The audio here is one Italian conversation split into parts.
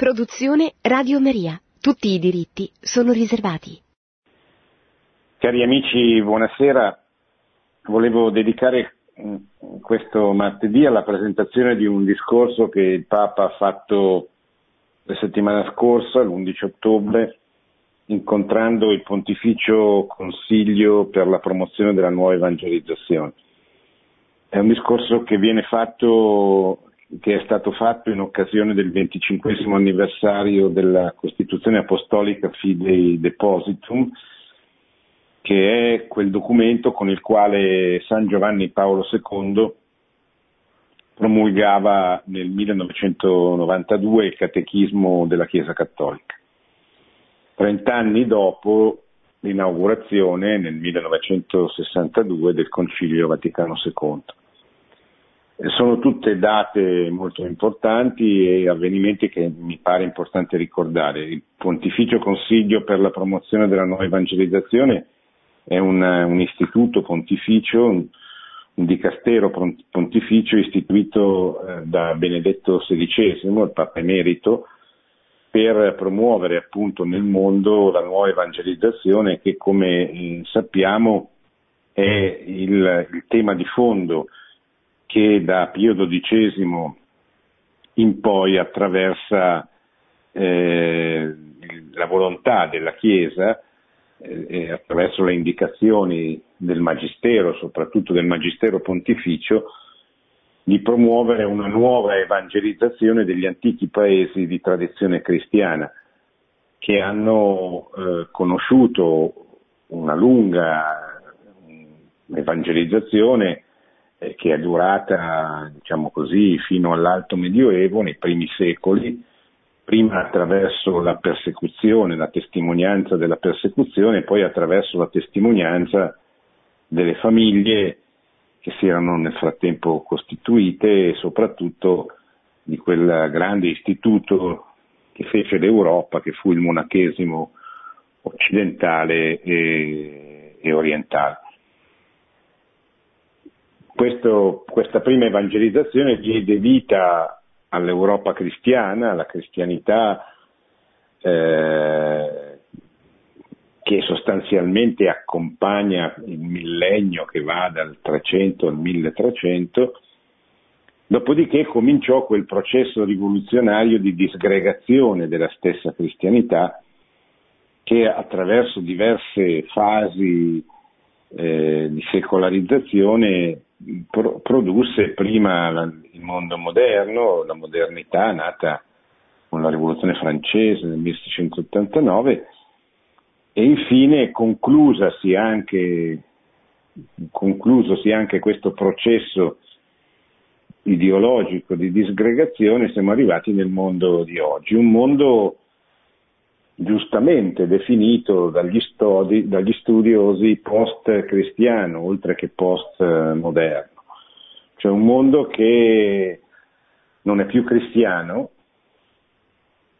Produzione Radio Maria. Tutti i diritti sono riservati. Cari amici, buonasera. Volevo dedicare mm, questo martedì alla presentazione di un discorso che il Papa ha fatto la settimana scorsa, l'11 ottobre, incontrando il Pontificio Consiglio per la promozione della nuova evangelizzazione. È un discorso che viene fatto che è stato fatto in occasione del 25 anniversario della Costituzione Apostolica Fidei Depositum, che è quel documento con il quale San Giovanni Paolo II promulgava nel 1992 il catechismo della Chiesa Cattolica. Trent'anni dopo l'inaugurazione nel 1962 del Concilio Vaticano II. Sono tutte date molto importanti e avvenimenti che mi pare importante ricordare. Il Pontificio Consiglio per la promozione della nuova evangelizzazione è un, un istituto pontificio, un, un dicastero pontificio istituito eh, da Benedetto XVI, il Papa Emerito, per promuovere appunto nel mondo la nuova evangelizzazione che come eh, sappiamo è il, il tema di fondo che da Pio XII in poi attraversa eh, la volontà della Chiesa eh, attraverso le indicazioni del Magistero, soprattutto del Magistero Pontificio, di promuovere una nuova evangelizzazione degli antichi paesi di tradizione cristiana che hanno eh, conosciuto una lunga evangelizzazione eh, che è durata, diciamo così, fino all'alto medioevo, nei primi secoli, prima attraverso la persecuzione, la testimonianza della persecuzione, poi attraverso la testimonianza delle famiglie che si erano nel frattempo costituite e soprattutto di quel grande istituto che fece l'Europa, che fu il monachesimo occidentale e, e orientale. Questo, questa prima evangelizzazione diede vita all'Europa cristiana, alla cristianità eh, che sostanzialmente accompagna il millennio che va dal 300 al 1300, dopodiché cominciò quel processo rivoluzionario di disgregazione della stessa cristianità che attraverso diverse fasi eh, di secolarizzazione pro- produsse prima la, il mondo moderno, la modernità nata con la rivoluzione francese nel 1689 e infine conclusasi anche, conclusosi anche questo processo ideologico di disgregazione siamo arrivati nel mondo di oggi, un mondo giustamente definito dagli, studi, dagli studiosi post-cristiano, oltre che post-moderno. Cioè un mondo che non è più cristiano,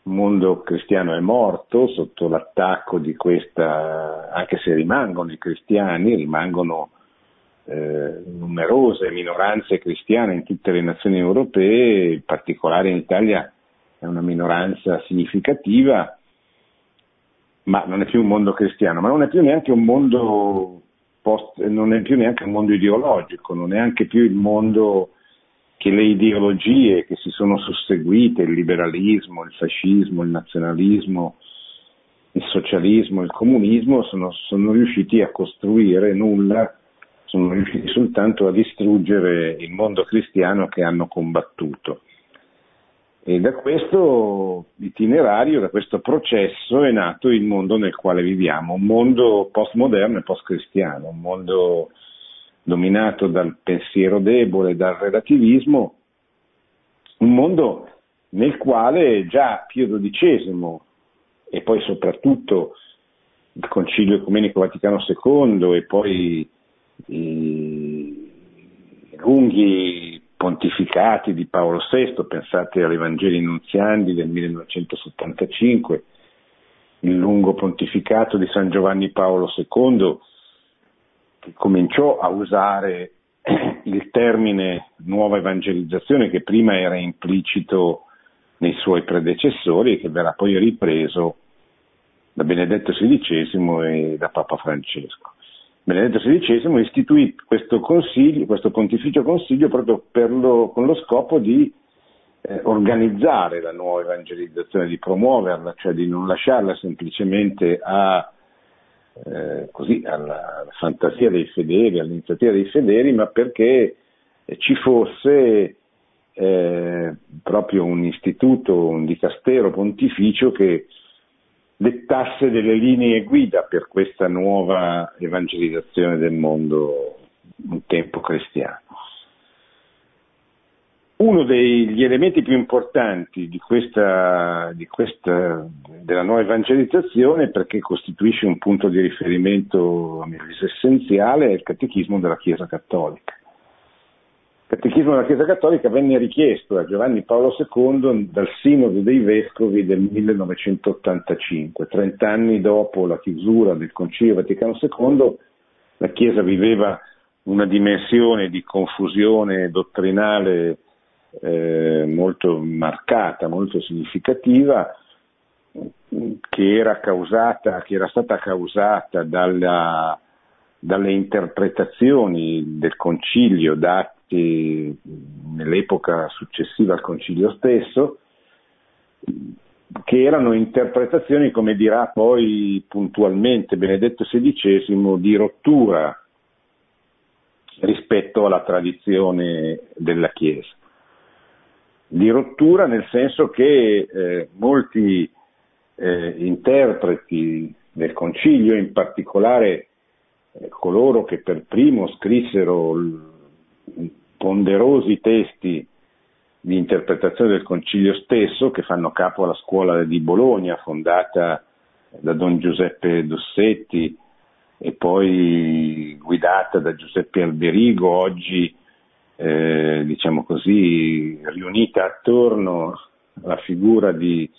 il mondo cristiano è morto sotto l'attacco di questa, anche se rimangono i cristiani, rimangono eh, numerose minoranze cristiane in tutte le nazioni europee, in particolare in Italia è una minoranza significativa, ma non è più un mondo cristiano, ma non è più neanche un mondo post, non è più neanche un mondo ideologico, non è neanche più il mondo che le ideologie che si sono susseguite, il liberalismo, il fascismo, il nazionalismo, il socialismo, il comunismo, sono, sono riusciti a costruire nulla, sono riusciti soltanto a distruggere il mondo cristiano che hanno combattuto. E da questo itinerario, da questo processo è nato il mondo nel quale viviamo, un mondo postmoderno e postcristiano, un mondo dominato dal pensiero debole, dal relativismo, un mondo nel quale già Pio XII e poi soprattutto il Concilio Ecumenico Vaticano II e poi i lunghi pontificati di Paolo VI, pensate agli Vangeli Nunziandi del 1975, il lungo pontificato di San Giovanni Paolo II, che cominciò a usare il termine nuova evangelizzazione che prima era implicito nei suoi predecessori e che verrà poi ripreso da Benedetto XVI e da Papa Francesco. Benedetto XVI istituì questo, questo pontificio consiglio proprio lo, con lo scopo di eh, organizzare la nuova evangelizzazione, di promuoverla, cioè di non lasciarla semplicemente a, eh, così, alla, alla, fantasia dei fedeli, all'iniziativa dei fedeli, ma perché ci fosse eh, proprio un istituto, un dicastero pontificio che dettasse delle linee guida per questa nuova evangelizzazione del mondo un tempo cristiano. Uno degli elementi più importanti di questa, di questa, della nuova evangelizzazione, perché costituisce un punto di riferimento essenziale, è il catechismo della Chiesa Cattolica. Catechismo della Chiesa Cattolica venne richiesto da Giovanni Paolo II dal Sinodo dei Vescovi del 1985, 30 anni dopo la chiusura del Concilio Vaticano II, la Chiesa viveva una dimensione di confusione dottrinale eh, molto marcata, molto significativa, che era, causata, che era stata causata dalla, dalle interpretazioni del concilio date nell'epoca successiva al concilio stesso, che erano interpretazioni, come dirà poi puntualmente Benedetto XVI, di rottura rispetto alla tradizione della Chiesa. Di rottura nel senso che eh, molti eh, interpreti del concilio, in particolare eh, coloro che per primo scrissero ponderosi testi di interpretazione del concilio stesso che fanno capo alla scuola di Bologna fondata da Don Giuseppe Dossetti e poi guidata da Giuseppe Alberigo, oggi eh, diciamo così riunita attorno alla figura di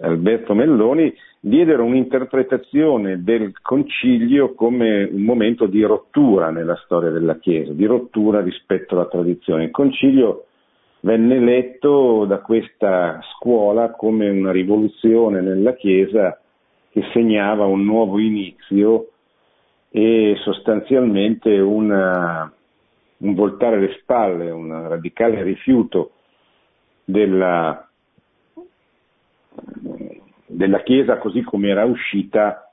Alberto Melloni, diedero un'interpretazione del concilio come un momento di rottura nella storia della Chiesa, di rottura rispetto alla tradizione. Il concilio venne letto da questa scuola come una rivoluzione nella Chiesa che segnava un nuovo inizio e sostanzialmente una, un voltare le spalle, un radicale rifiuto della della Chiesa così come era uscita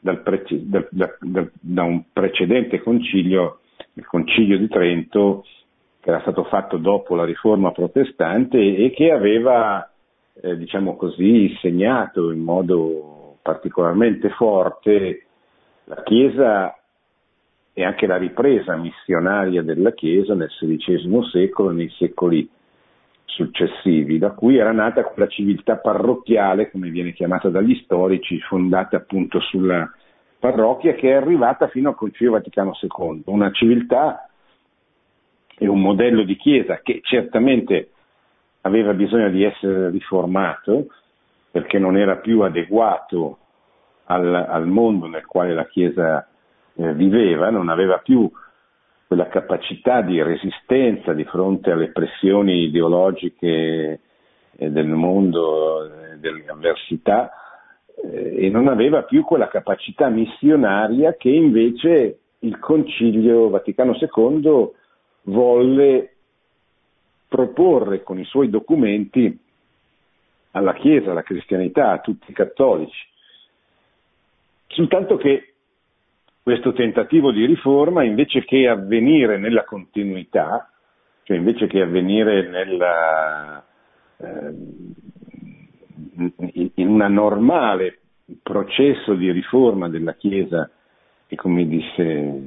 dal prece, da, da, da, un precedente concilio, il concilio di Trento, che era stato fatto dopo la riforma protestante e che aveva, eh, diciamo così, segnato in modo particolarmente forte la Chiesa e anche la ripresa missionaria della Chiesa nel XVI secolo e nei secoli successivi, da cui era nata quella civiltà parrocchiale, come viene chiamata dagli storici, fondata appunto sulla parrocchia, che è arrivata fino al Concilio Vaticano II, una civiltà e un modello di chiesa che certamente aveva bisogno di essere riformato perché non era più adeguato al, al mondo nel quale la chiesa eh, viveva, non aveva più quella capacità di resistenza di fronte alle pressioni ideologiche eh, del mondo, eh, delle avversità, eh, e non aveva più quella capacità missionaria che invece il Concilio Vaticano II volle proporre con i suoi documenti alla Chiesa, alla cristianità, a tutti i cattolici. Soltanto che questo tentativo di riforma invece che avvenire nella continuità, cioè invece che avvenire nella, eh, in un normale processo di riforma della Chiesa che come disse,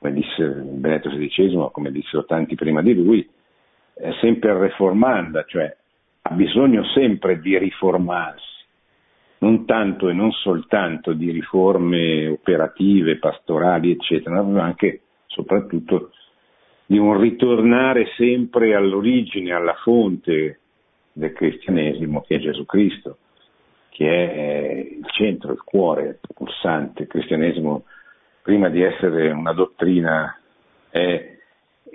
come disse Benedetto XVI, come dissero tanti prima di lui, è sempre reformanda, cioè ha bisogno sempre di riformarsi non tanto e non soltanto di riforme operative, pastorali, eccetera, ma anche soprattutto di un ritornare sempre all'origine, alla fonte del cristianesimo che è Gesù Cristo, che è il centro, il cuore pulsante. Il cristianesimo, prima di essere una dottrina, è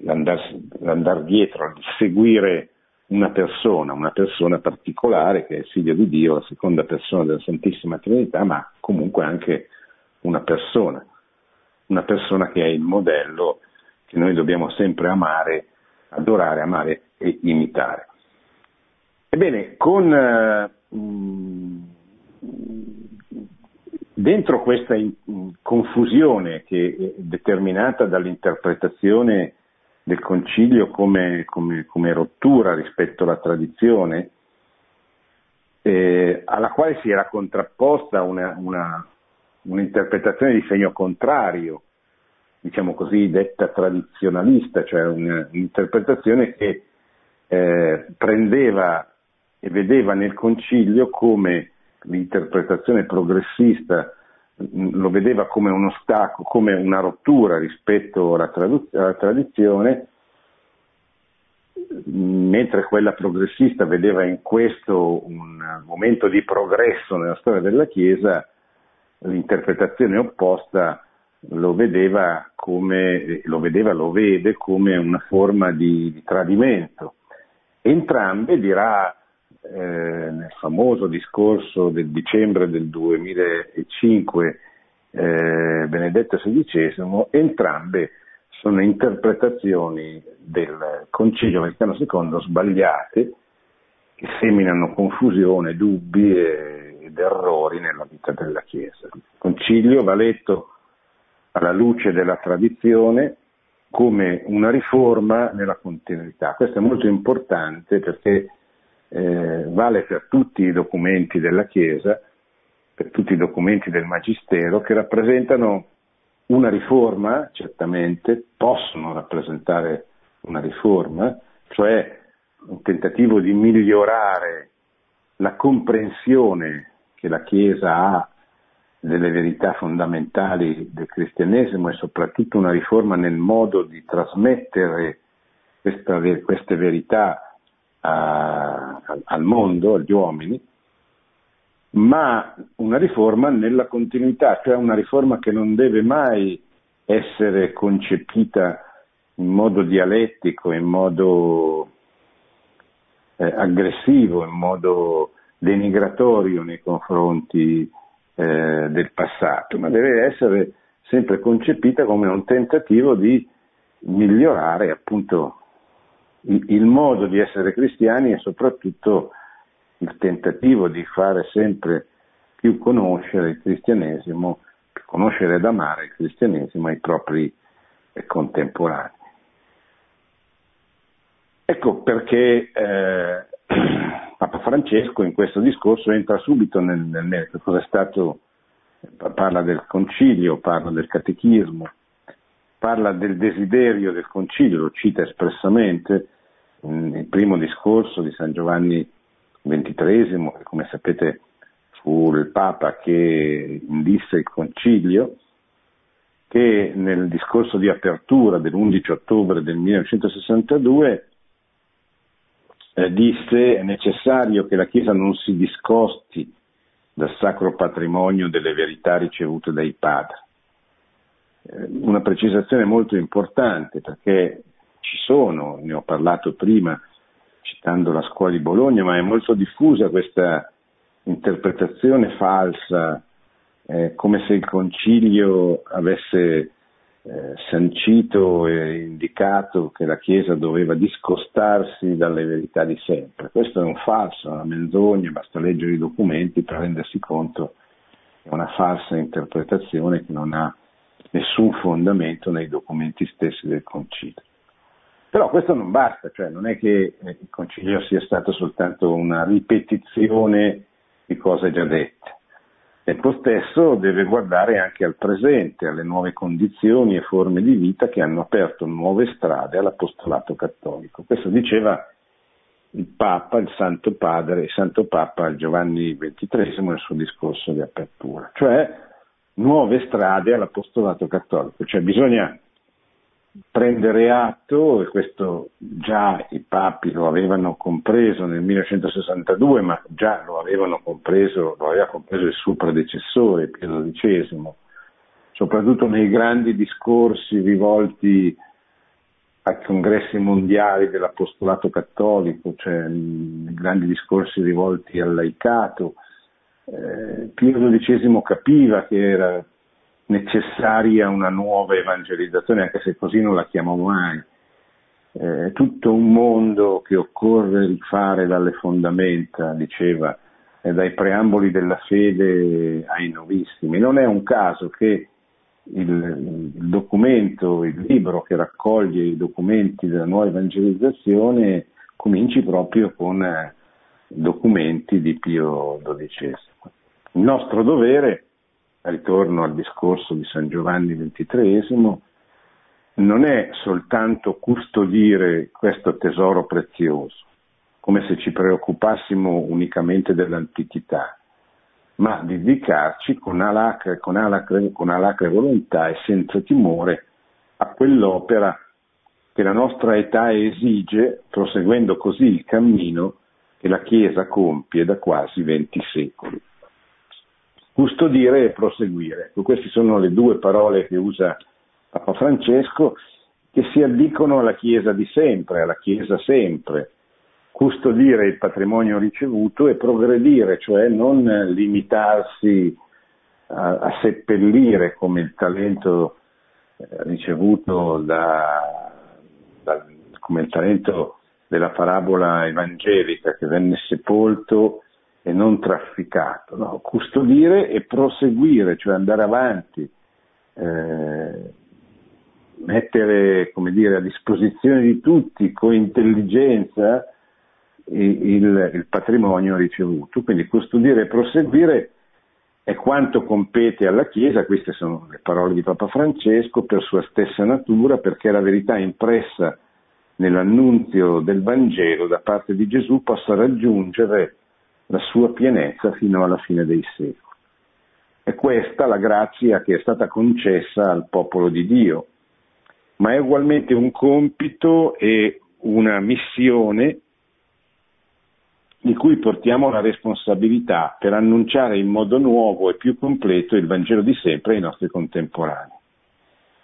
l'andare, l'andare dietro, il seguire una persona, una persona particolare che è il figlio di Dio, la seconda persona della Santissima Trinità, ma comunque anche una persona, una persona che è il modello che noi dobbiamo sempre amare, adorare, amare e imitare. Ebbene, con, eh, dentro questa confusione che è determinata dall'interpretazione del concilio come, come, come rottura rispetto alla tradizione, eh, alla quale si era contrapposta una, una, un'interpretazione di segno contrario, diciamo così, detta tradizionalista, cioè un'interpretazione che eh, prendeva e vedeva nel concilio come l'interpretazione progressista lo vedeva come un ostacolo, come una rottura rispetto alla, tradu- alla tradizione, mentre quella progressista vedeva in questo un momento di progresso nella storia della Chiesa, l'interpretazione opposta lo vedeva come, lo, vedeva, lo vede come una forma di, di tradimento. Entrambe, dirà eh, nel famoso discorso del dicembre del 2005 eh, Benedetto XVI, entrambe sono interpretazioni del Concilio Vaticano II sbagliate che seminano confusione, dubbi ed errori nella vita della Chiesa. Il Concilio va letto alla luce della tradizione come una riforma nella continuità. Questo è molto importante perché eh, vale per tutti i documenti della Chiesa, per tutti i documenti del Magistero, che rappresentano una riforma, certamente, possono rappresentare una riforma, cioè un tentativo di migliorare la comprensione che la Chiesa ha delle verità fondamentali del cristianesimo e soprattutto una riforma nel modo di trasmettere questa, queste verità a, al mondo, agli uomini, ma una riforma nella continuità, cioè una riforma che non deve mai essere concepita in modo dialettico, in modo eh, aggressivo, in modo denigratorio nei confronti eh, del passato, ma deve essere sempre concepita come un tentativo di migliorare appunto il modo di essere cristiani e soprattutto il tentativo di fare sempre più conoscere il cristianesimo, conoscere ed amare il cristianesimo ai propri eh, contemporanei. Ecco perché eh, Papa Francesco in questo discorso entra subito nel, nel merito, cosa è stato, parla del concilio, parla del catechismo, parla del desiderio del concilio, lo cita espressamente, nel primo discorso di San Giovanni XXIII, che come sapete fu il Papa che indisse il concilio, che nel discorso di apertura dell'11 ottobre del 1962 eh, disse è necessario che la Chiesa non si discosti dal sacro patrimonio delle verità ricevute dai padri. Eh, una precisazione molto importante perché ci sono, ne ho parlato prima citando la scuola di Bologna, ma è molto diffusa questa interpretazione falsa, eh, come se il concilio avesse eh, sancito e indicato che la Chiesa doveva discostarsi dalle verità di sempre. Questo è un falso, una menzogna, basta leggere i documenti per rendersi conto che è una falsa interpretazione che non ha nessun fondamento nei documenti stessi del concilio. Però questo non basta, cioè non è che eh, il concilio sia stato soltanto una ripetizione di cose già dette. Tempo stesso deve guardare anche al presente, alle nuove condizioni e forme di vita che hanno aperto nuove strade all'apostolato cattolico. Questo diceva il Papa, il Santo Padre, il Santo Papa Giovanni XXIII nel suo discorso di apertura, cioè nuove strade all'apostolato cattolico, cioè bisogna prendere atto, e questo già i papi lo avevano compreso nel 1962, ma già lo avevano compreso, lo aveva compreso il suo predecessore, Pio XII, soprattutto nei grandi discorsi rivolti ai congressi mondiali dell'apostolato cattolico, cioè i grandi discorsi rivolti al laicato. Eh, Pio XII capiva che era necessaria una nuova evangelizzazione, anche se così non la chiamò mai. È tutto un mondo che occorre rifare dalle fondamenta, diceva, e dai preamboli della fede ai novissimi. Non è un caso che il, il documento, il libro che raccoglie i documenti della nuova evangelizzazione cominci proprio con eh, documenti di Pio XII. Il nostro dovere, ritorno al discorso di San Giovanni XXIII, non è soltanto custodire questo tesoro prezioso, come se ci preoccupassimo unicamente dell'antichità, ma dedicarci con alacre, con, alacre, con alacre volontà e senza timore a quell'opera che la nostra età esige, proseguendo così il cammino che la Chiesa compie da quasi venti secoli. Custodire e proseguire. Ecco, queste sono le due parole che usa Papa Francesco che si addicono alla Chiesa di sempre, alla Chiesa sempre. Custodire il patrimonio ricevuto e progredire, cioè non limitarsi a, a seppellire come il talento eh, ricevuto da, da, come il talento della parabola evangelica che venne sepolto e non trafficato, no? custodire e proseguire, cioè andare avanti, eh, mettere dire, a disposizione di tutti con intelligenza il, il, patrimonio ricevuto. Quindi custodire e proseguire è quanto compete alla Chiesa, queste sono le parole di Papa Francesco, per sua stessa natura, perché la verità impressa nell'annunzio del Vangelo da parte di Gesù possa raggiungere la sua pienezza fino alla fine dei secoli. È questa la grazia che è stata concessa al popolo di Dio, ma è ugualmente un compito e una missione di cui portiamo la responsabilità per annunciare in modo nuovo e più completo il Vangelo di sempre ai nostri contemporanei.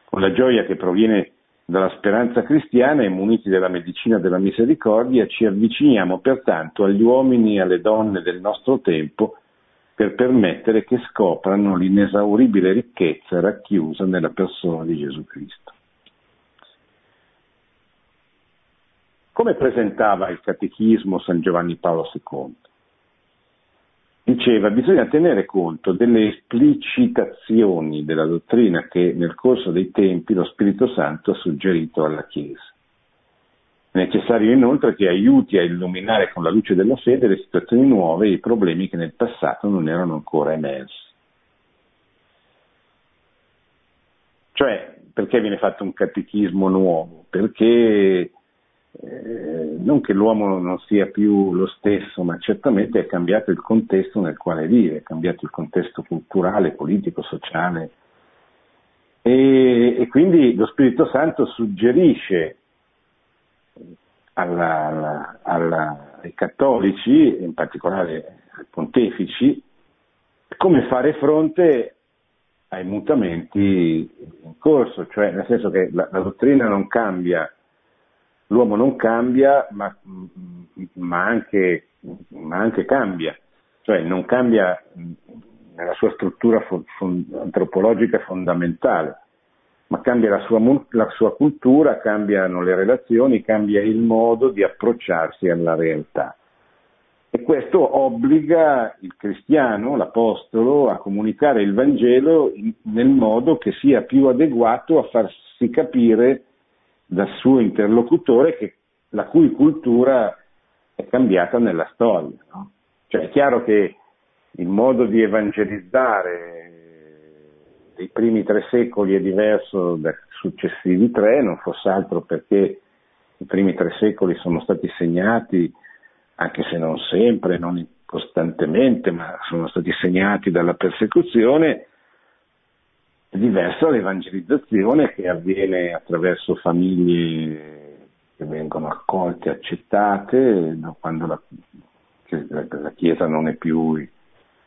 Con la gioia che proviene dalla speranza cristiana e muniti della medicina della misericordia ci avviciniamo pertanto agli uomini e alle donne del nostro tempo per permettere che scoprano l'inesauribile ricchezza racchiusa nella persona di Gesù Cristo. Come presentava il catechismo San Giovanni Paolo II? Diceva bisogna tenere conto delle esplicitazioni della dottrina che nel corso dei tempi lo Spirito Santo ha suggerito alla Chiesa. È necessario inoltre che aiuti a illuminare con la luce della fede le situazioni nuove e i problemi che nel passato non erano ancora emersi. Cioè, perché viene fatto un catechismo nuovo? Perché eh, non che l'uomo non sia più lo stesso, ma certamente è cambiato il contesto nel quale vive, è cambiato il contesto culturale, politico, sociale. E, e quindi lo Spirito Santo suggerisce alla, alla, alla, ai cattolici, in particolare ai pontefici, come fare fronte ai mutamenti in corso, cioè nel senso che la, la dottrina non cambia l'uomo non cambia, ma, ma, anche, ma anche, cambia, cioè non cambia nella sua struttura fo- antropologica fondamentale, ma cambia la sua, la sua cultura, cambiano le relazioni, cambia il modo di approcciarsi alla realtà. E questo obbliga il cristiano, l'apostolo, a comunicare il Vangelo in, nel modo che sia più adeguato a farsi capire dal suo interlocutore che, la cui cultura è cambiata nella storia. No? Cioè è chiaro che il modo di evangelizzare dei primi tre secoli è diverso dai successivi tre, non fosse altro perché i primi tre secoli sono stati segnati, anche se non sempre, non costantemente, ma sono stati segnati dalla persecuzione è diversa l'evangelizzazione che avviene attraverso famiglie che vengono accolte, accettate, quando la, la, Chiesa non è più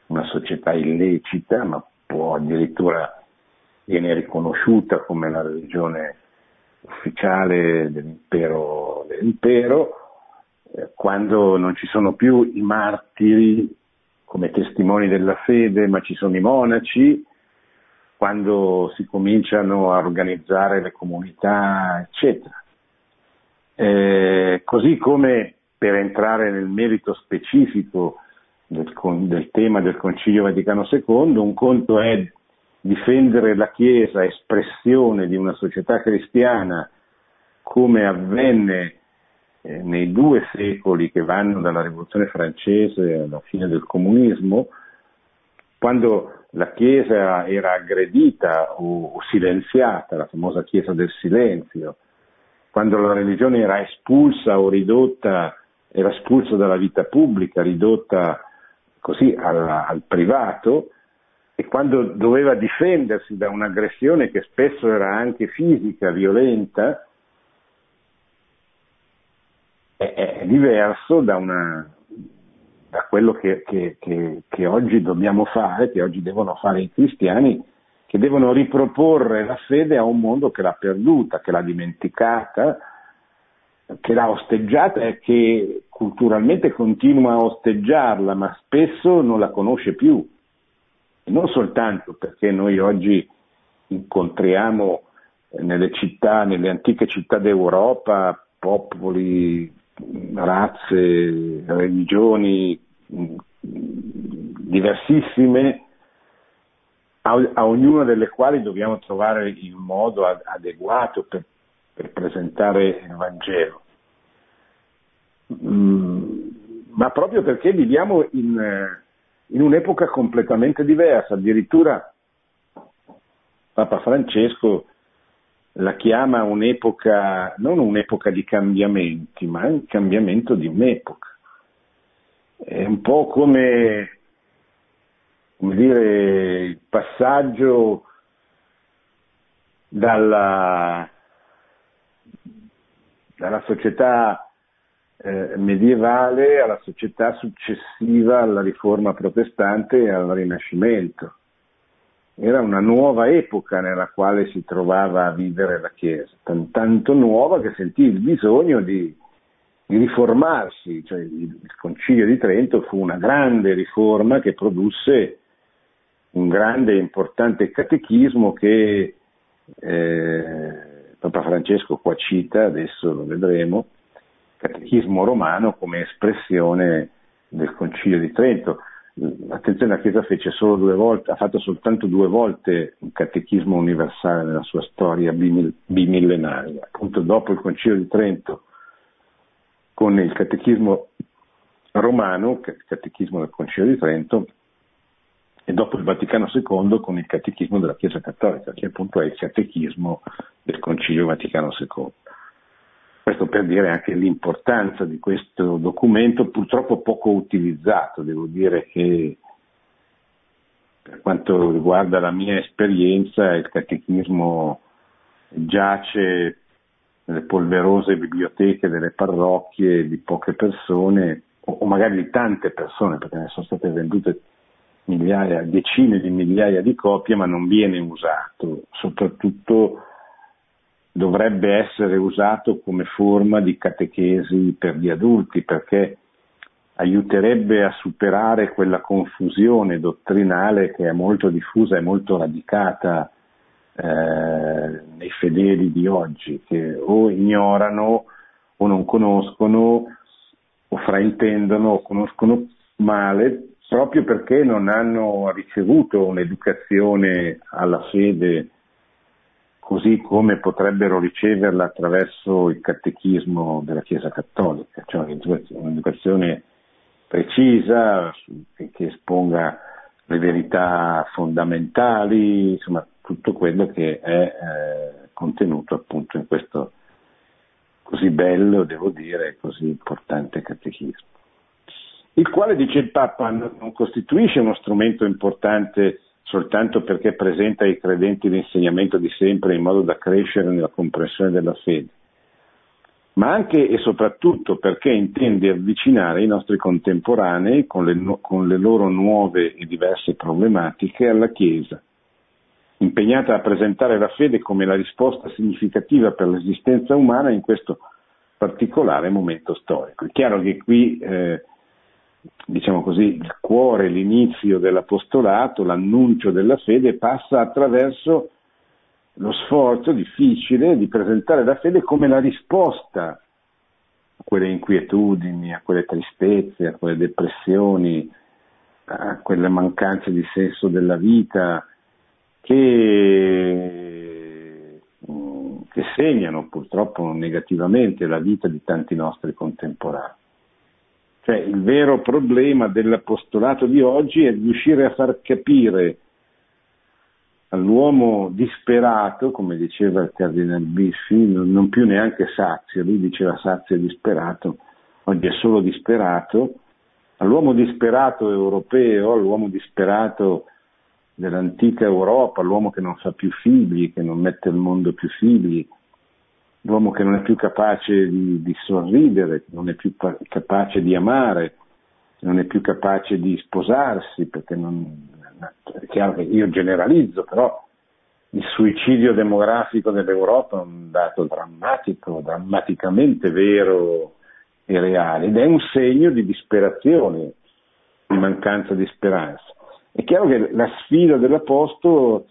una società illecita, ma può addirittura viene riconosciuta come la religione ufficiale dell'impero, dell'impero eh, quando non ci sono più i martiri come testimoni della fede, ma ci sono i monaci, quando si cominciano a organizzare le comunità, eccetera. Eh, così come per entrare nel merito specifico del, del, tema del Concilio Vaticano II, un conto è difendere la Chiesa, espressione di una società cristiana, come avvenne eh, nei due secoli che vanno dalla Rivoluzione francese alla fine del comunismo, quando la Chiesa era aggredita o, silenziata, la famosa Chiesa del silenzio, quando la religione era espulsa o ridotta, era espulsa dalla vita pubblica, ridotta così alla, al privato, e quando doveva difendersi da un'aggressione che spesso era anche fisica, violenta, è diverso da, una, da quello che, che, che, che, oggi dobbiamo fare, che oggi devono fare i cristiani, che devono riproporre la fede a un mondo che l'ha perduta, che l'ha dimenticata, che l'ha osteggiata e che culturalmente continua a osteggiarla, ma spesso non la conosce più. E non soltanto perché noi oggi incontriamo nelle città, nelle antiche città d'Europa, popoli razze, religioni diversissime, a, a, ognuna delle quali dobbiamo trovare il modo adeguato per, per presentare il Vangelo. Mm, ma proprio perché viviamo in, in un'epoca completamente diversa, addirittura Papa Francesco la chiama un'epoca, non un'epoca di cambiamenti, ma un cambiamento di un'epoca. È un po' come, come dire, il passaggio dalla, dalla società eh, medievale alla società successiva alla riforma protestante e al Rinascimento. Era una nuova epoca nella quale si trovava a vivere la Chiesa, tanto nuova che sentì il bisogno di, di riformarsi, cioè il, il Concilio di Trento fu una grande riforma che produsse un grande e importante catechismo che eh, Papa Francesco qua cita, adesso lo vedremo, catechismo romano come espressione del Concilio di Trento. Attenzione, la Chiesa volte, ha fatto soltanto due volte un catechismo universale nella sua storia bimillenaria, appunto dopo il Concilio di Trento con il catechismo romano, il catechismo del Concilio di Trento, e dopo il Vaticano II con il catechismo della Chiesa Cattolica, che appunto è il catechismo del Concilio Vaticano II. Questo per dire anche l'importanza di questo documento, purtroppo poco utilizzato, devo dire che per quanto riguarda la mia esperienza il catechismo giace nelle polverose biblioteche delle parrocchie di poche persone o magari di tante persone perché ne sono state vendute migliaia, decine di migliaia di copie ma non viene usato, soprattutto dovrebbe essere usato come forma di catechesi per gli adulti perché aiuterebbe a superare quella confusione dottrinale che è molto diffusa e molto radicata eh, nei fedeli di oggi, che o ignorano o non conoscono o fraintendono o conoscono male proprio perché non hanno ricevuto un'educazione alla fede così come potrebbero riceverla attraverso il catechismo della Chiesa Cattolica, cioè un'educazione precisa che esponga le verità fondamentali, insomma tutto quello che è eh, contenuto appunto in questo così bello, devo dire, così importante catechismo. Il quale, dice il Papa, non costituisce uno strumento importante soltanto perché presenta ai credenti l'insegnamento di sempre in modo da crescere nella comprensione della fede, ma anche e soprattutto perché intende avvicinare i nostri contemporanei con le, con le loro nuove e diverse problematiche alla Chiesa impegnata a presentare la fede come la risposta significativa per l'esistenza umana in questo particolare momento storico. È chiaro che qui, eh, diciamo così, il cuore, l'inizio dell'apostolato, l'annuncio della fede passa attraverso lo sforzo difficile di presentare la fede come la risposta a quelle inquietudini, a quelle tristezze, a quelle depressioni, a quelle mancanze di senso della vita che, che segnano purtroppo negativamente la vita di tanti nostri contemporanei. Cioè il vero problema dell'apostolato di oggi è riuscire a far capire all'uomo disperato, come diceva il cardinal Biffi, non più neanche sazio, lui diceva sazio e disperato, oggi è solo disperato, all'uomo disperato europeo, all'uomo disperato dell'antica Europa, l'uomo che non fa più figli, che non mette al mondo più figli, l'uomo che non è più capace di, di sorridere, non è più pa- capace di amare, non è più capace di sposarsi, perché non, è chiaro che io generalizzo, però il suicidio demografico dell'Europa è un dato drammatico, drammaticamente vero e reale, ed è un segno di disperazione, di mancanza di speranza. È chiaro che la sfida dell'Apostolo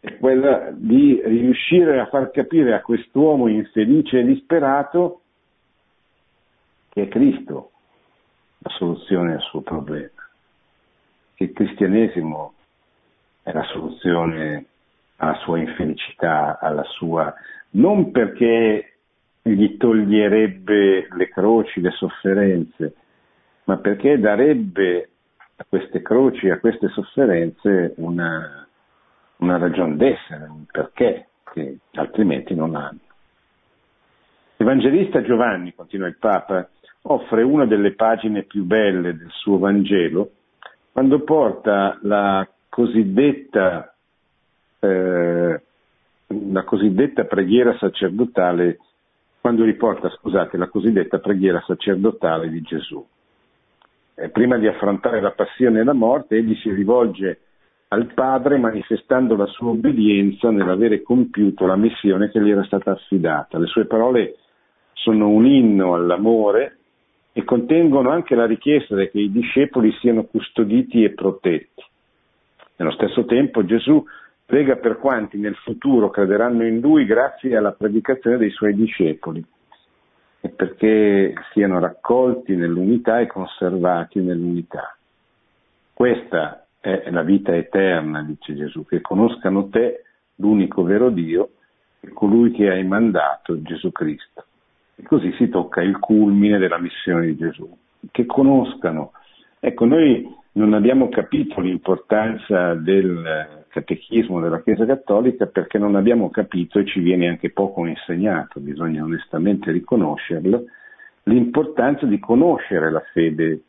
è quella di riuscire a far capire a quest'uomo infelice e disperato che è Cristo la soluzione al suo problema, che il cristianesimo è la soluzione alla sua infelicità, alla sua... non perché gli toglierebbe le croci, le sofferenze, ma perché darebbe a queste croci, a queste sofferenze una, una ragione d'essere, un perché che altrimenti non hanno. L'Evangelista Giovanni, continua il Papa, offre una delle pagine più belle del suo Vangelo quando porta la cosiddetta, eh, la cosiddetta preghiera sacerdotale, quando riporta, scusate, la cosiddetta preghiera sacerdotale di Gesù eh, prima di affrontare la passione e la morte, egli si rivolge al Padre manifestando la sua obbedienza nell'avere compiuto la missione che gli era stata affidata. Le sue parole sono un inno all'amore e contengono anche la richiesta che i discepoli siano custoditi e protetti. Nello stesso tempo Gesù prega per quanti nel futuro crederanno in Lui grazie alla predicazione dei Suoi discepoli e perché siano raccolti nell'unità e conservati nell'unità. Questa è la vita eterna, dice Gesù, che conoscano te, l'unico vero Dio, e colui che hai mandato, Gesù Cristo. E così si tocca il culmine della missione di Gesù, che conoscano. Ecco, noi non abbiamo capito l'importanza del catechismo della Chiesa Cattolica perché non abbiamo capito, e ci viene anche poco insegnato, bisogna onestamente riconoscerlo, l'importanza di conoscere la fede,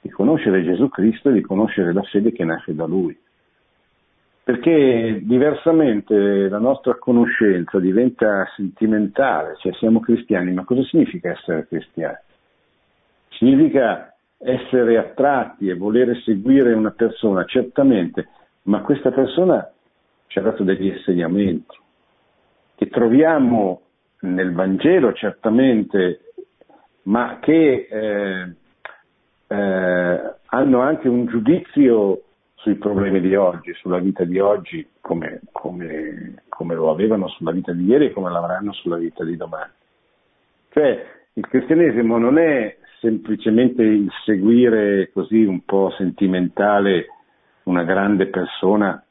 di conoscere Gesù Cristo e di conoscere la fede che nasce da Lui. Perché diversamente la nostra conoscenza diventa sentimentale, cioè siamo cristiani, ma cosa significa essere cristiani? Significa essere attratti e volere seguire una persona, certamente, ma questa persona ci ha dato degli insegnamenti che troviamo nel Vangelo certamente, ma che eh, eh, hanno anche un giudizio sui problemi di oggi, sulla vita di oggi, come, come, come lo avevano sulla vita di ieri e come l'avranno sulla vita di domani. Cioè, il cristianesimo non è semplicemente il seguire così un po' sentimentale una grande persona,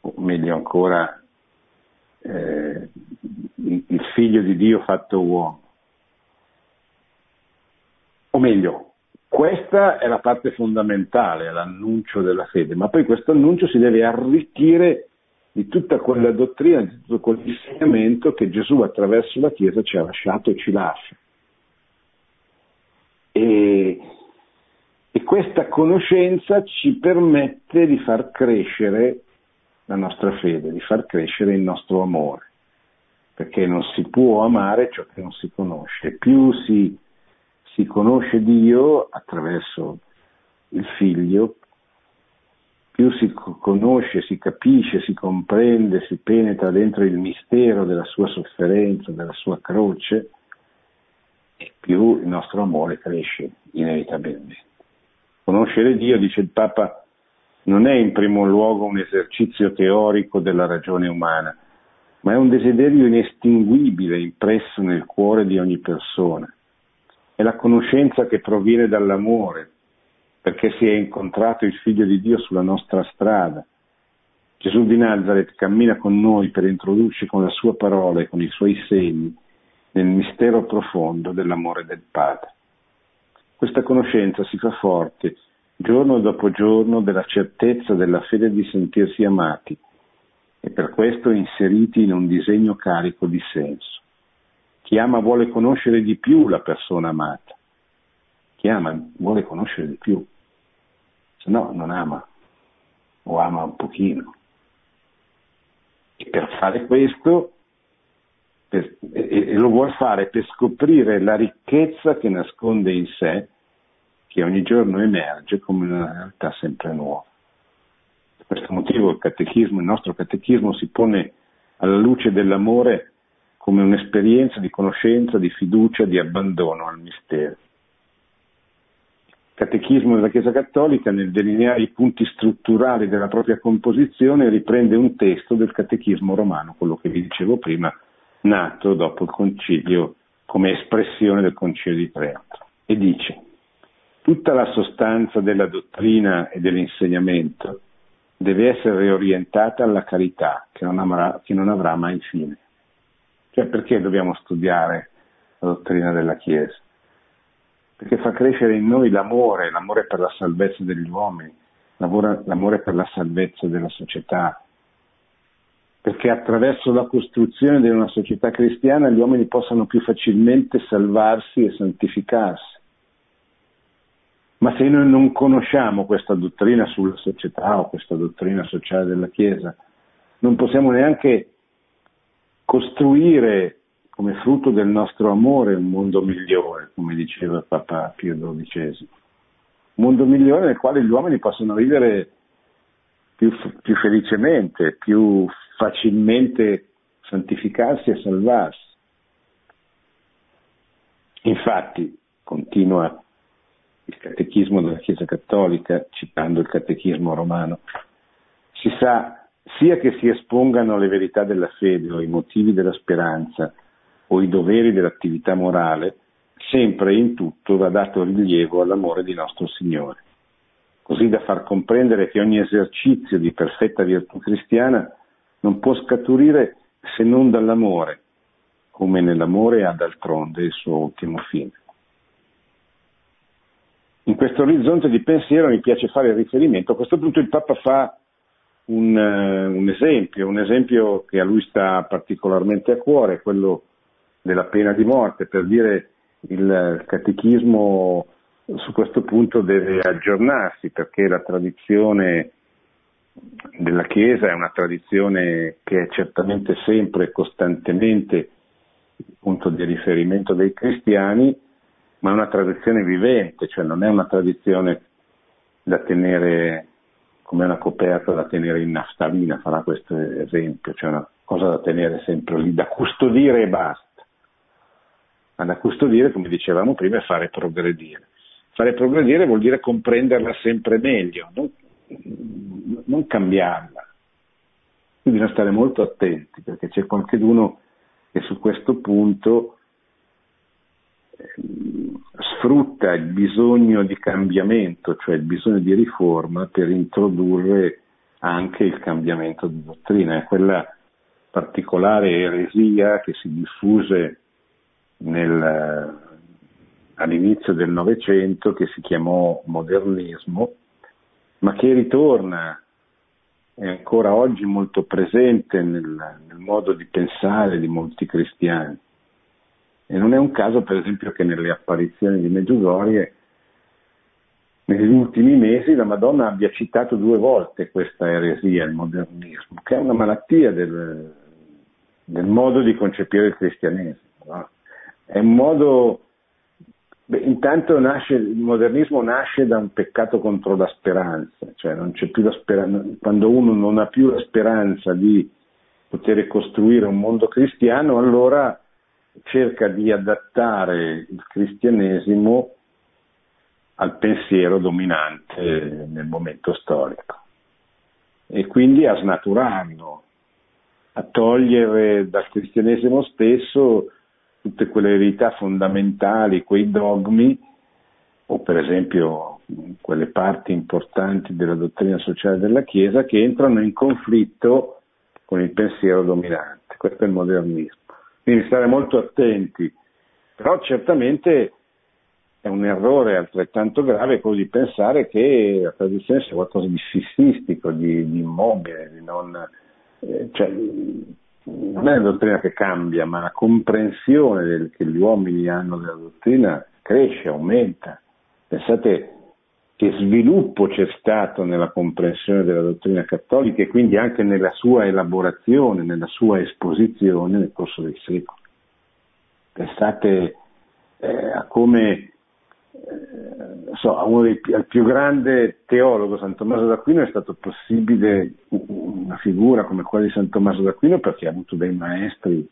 o meglio ancora eh, il figlio di Dio fatto uomo. O meglio, questa è la parte fondamentale, l'annuncio della fede, ma poi questo annuncio si deve arricchire di tutta quella dottrina, di tutto quell'insegnamento che Gesù attraverso la Chiesa ci ha lasciato e ci lascia. E, e questa conoscenza ci permette di far crescere la nostra fede, di far crescere il nostro amore, perché non si può amare ciò che non si conosce. Più si, si conosce Dio attraverso il figlio, più si conosce, si capisce, si comprende, si penetra dentro il mistero della sua sofferenza, della sua croce, e più il nostro amore cresce inevitabilmente. Conoscere Dio, dice il Papa, non è in primo luogo un esercizio teorico della ragione umana, ma è un desiderio inestinguibile impresso nel cuore di ogni persona. È la conoscenza che proviene dall'amore, perché si è incontrato il Figlio di Dio sulla nostra strada. Gesù di Nazareth cammina con noi per introdurci con la sua parola e con i suoi segni nel mistero profondo dell'amore del Padre. Questa conoscenza si fa forte giorno dopo giorno della certezza della fede di sentirsi amati e per questo inseriti in un disegno carico di senso. Chi ama vuole conoscere di più la persona amata. Chi ama vuole conoscere di più, se no non ama o ama un pochino. E per fare questo, per, e, e lo vuole fare per scoprire la ricchezza che nasconde in sé, che ogni giorno emerge come una realtà sempre nuova. Per questo motivo il catechismo, il nostro catechismo si pone alla luce dell'amore come un'esperienza di conoscenza, di fiducia, di abbandono al mistero. Il catechismo della Chiesa Cattolica, nel delineare i punti strutturali della propria composizione, riprende un testo del catechismo romano, quello che vi dicevo prima, nato dopo il concilio come espressione del concilio di Trento. E dice, tutta la sostanza della dottrina e dell'insegnamento deve essere riorientata alla carità che non, avrà, che non avrà mai fine. Cioè perché dobbiamo studiare la dottrina della Chiesa? Perché fa crescere in noi l'amore, l'amore per la salvezza degli uomini, l'amore per la salvezza della società, perché attraverso la costruzione di una società cristiana gli uomini possano più facilmente salvarsi e santificarsi. Ma se noi non conosciamo questa dottrina sulla società o questa dottrina sociale della Chiesa, non possiamo neanche costruire come frutto del nostro amore un mondo migliore, come diceva Papa Pio XII. Un mondo migliore nel quale gli uomini possono vivere più, più felicemente, più facilmente santificarsi e salvarsi. Infatti, continua il catechismo della Chiesa Cattolica, citando il catechismo romano, si sa sia che si espongano le verità della fede o i motivi della speranza o i doveri dell'attività morale, sempre e in tutto va dato rilievo all'amore di nostro Signore, così da far comprendere che ogni esercizio di perfetta virtù cristiana non può scaturire se non dall'amore, come nell'amore ha d'altronde il suo ultimo fine. In questo orizzonte di pensiero mi piace fare riferimento, a questo punto il Papa fa un, uh, un esempio, un esempio che a lui sta particolarmente a cuore, quello della pena di morte, per dire il catechismo su questo punto deve aggiornarsi perché la tradizione della Chiesa è una tradizione che è certamente sempre e costantemente il punto di riferimento dei cristiani, ma è una tradizione vivente, cioè non è una tradizione da tenere come una coperta da tenere in naftalina, farà questo esempio, cioè una cosa da tenere sempre lì, da custodire e basta. Ma da custodire, come dicevamo prima, è fare progredire. Fare progredire vuol dire comprenderla sempre meglio, non, non cambiarla. Quindi bisogna stare molto attenti perché c'è qualcuno che su questo punto ehm, sfrutta il bisogno di cambiamento, cioè il bisogno di riforma per introdurre anche il cambiamento di dottrina. È quella particolare eresia che si diffuse nel, all'inizio del Novecento che si chiamò modernismo ma che ritorna, è ancora oggi molto presente nel, nel modo di pensare di molti cristiani. E non è un caso, per esempio, che nelle apparizioni di Medjugorje negli ultimi mesi la Madonna abbia citato due volte questa eresia, il modernismo, che è una malattia del, del modo di concepire il cristianesimo. No? È un modo Beh, intanto nasce, il modernismo nasce da un peccato contro la speranza, cioè la speranza, quando uno non ha più la speranza di poter costruire un mondo cristiano, allora cerca di adattare il cristianesimo al pensiero dominante nel momento storico. E quindi a snaturarlo, a togliere dal cristianesimo stesso tutte quelle verità fondamentali, quei dogmi, o per esempio quelle parti importanti della dottrina sociale della Chiesa che entrano in conflitto con il pensiero dominante. Questo è il modernismo. Quindi stare molto attenti, però certamente è un errore altrettanto grave quello di pensare che la tradizione sia qualcosa di fissistico, di, di immobile, di non, eh, cioè, non è la dottrina che cambia, ma la comprensione del, che gli uomini hanno della dottrina cresce, aumenta. Pensate che sviluppo c'è stato nella comprensione della dottrina cattolica e quindi anche nella sua elaborazione, nella sua esposizione nel corso dei secoli. Pensate eh, a come eh, so, a uno dei, al più grande teologo, San Tommaso d'Aquino, è stato possibile una figura come quella di San Tommaso d'Aquino perché ha avuto dei maestri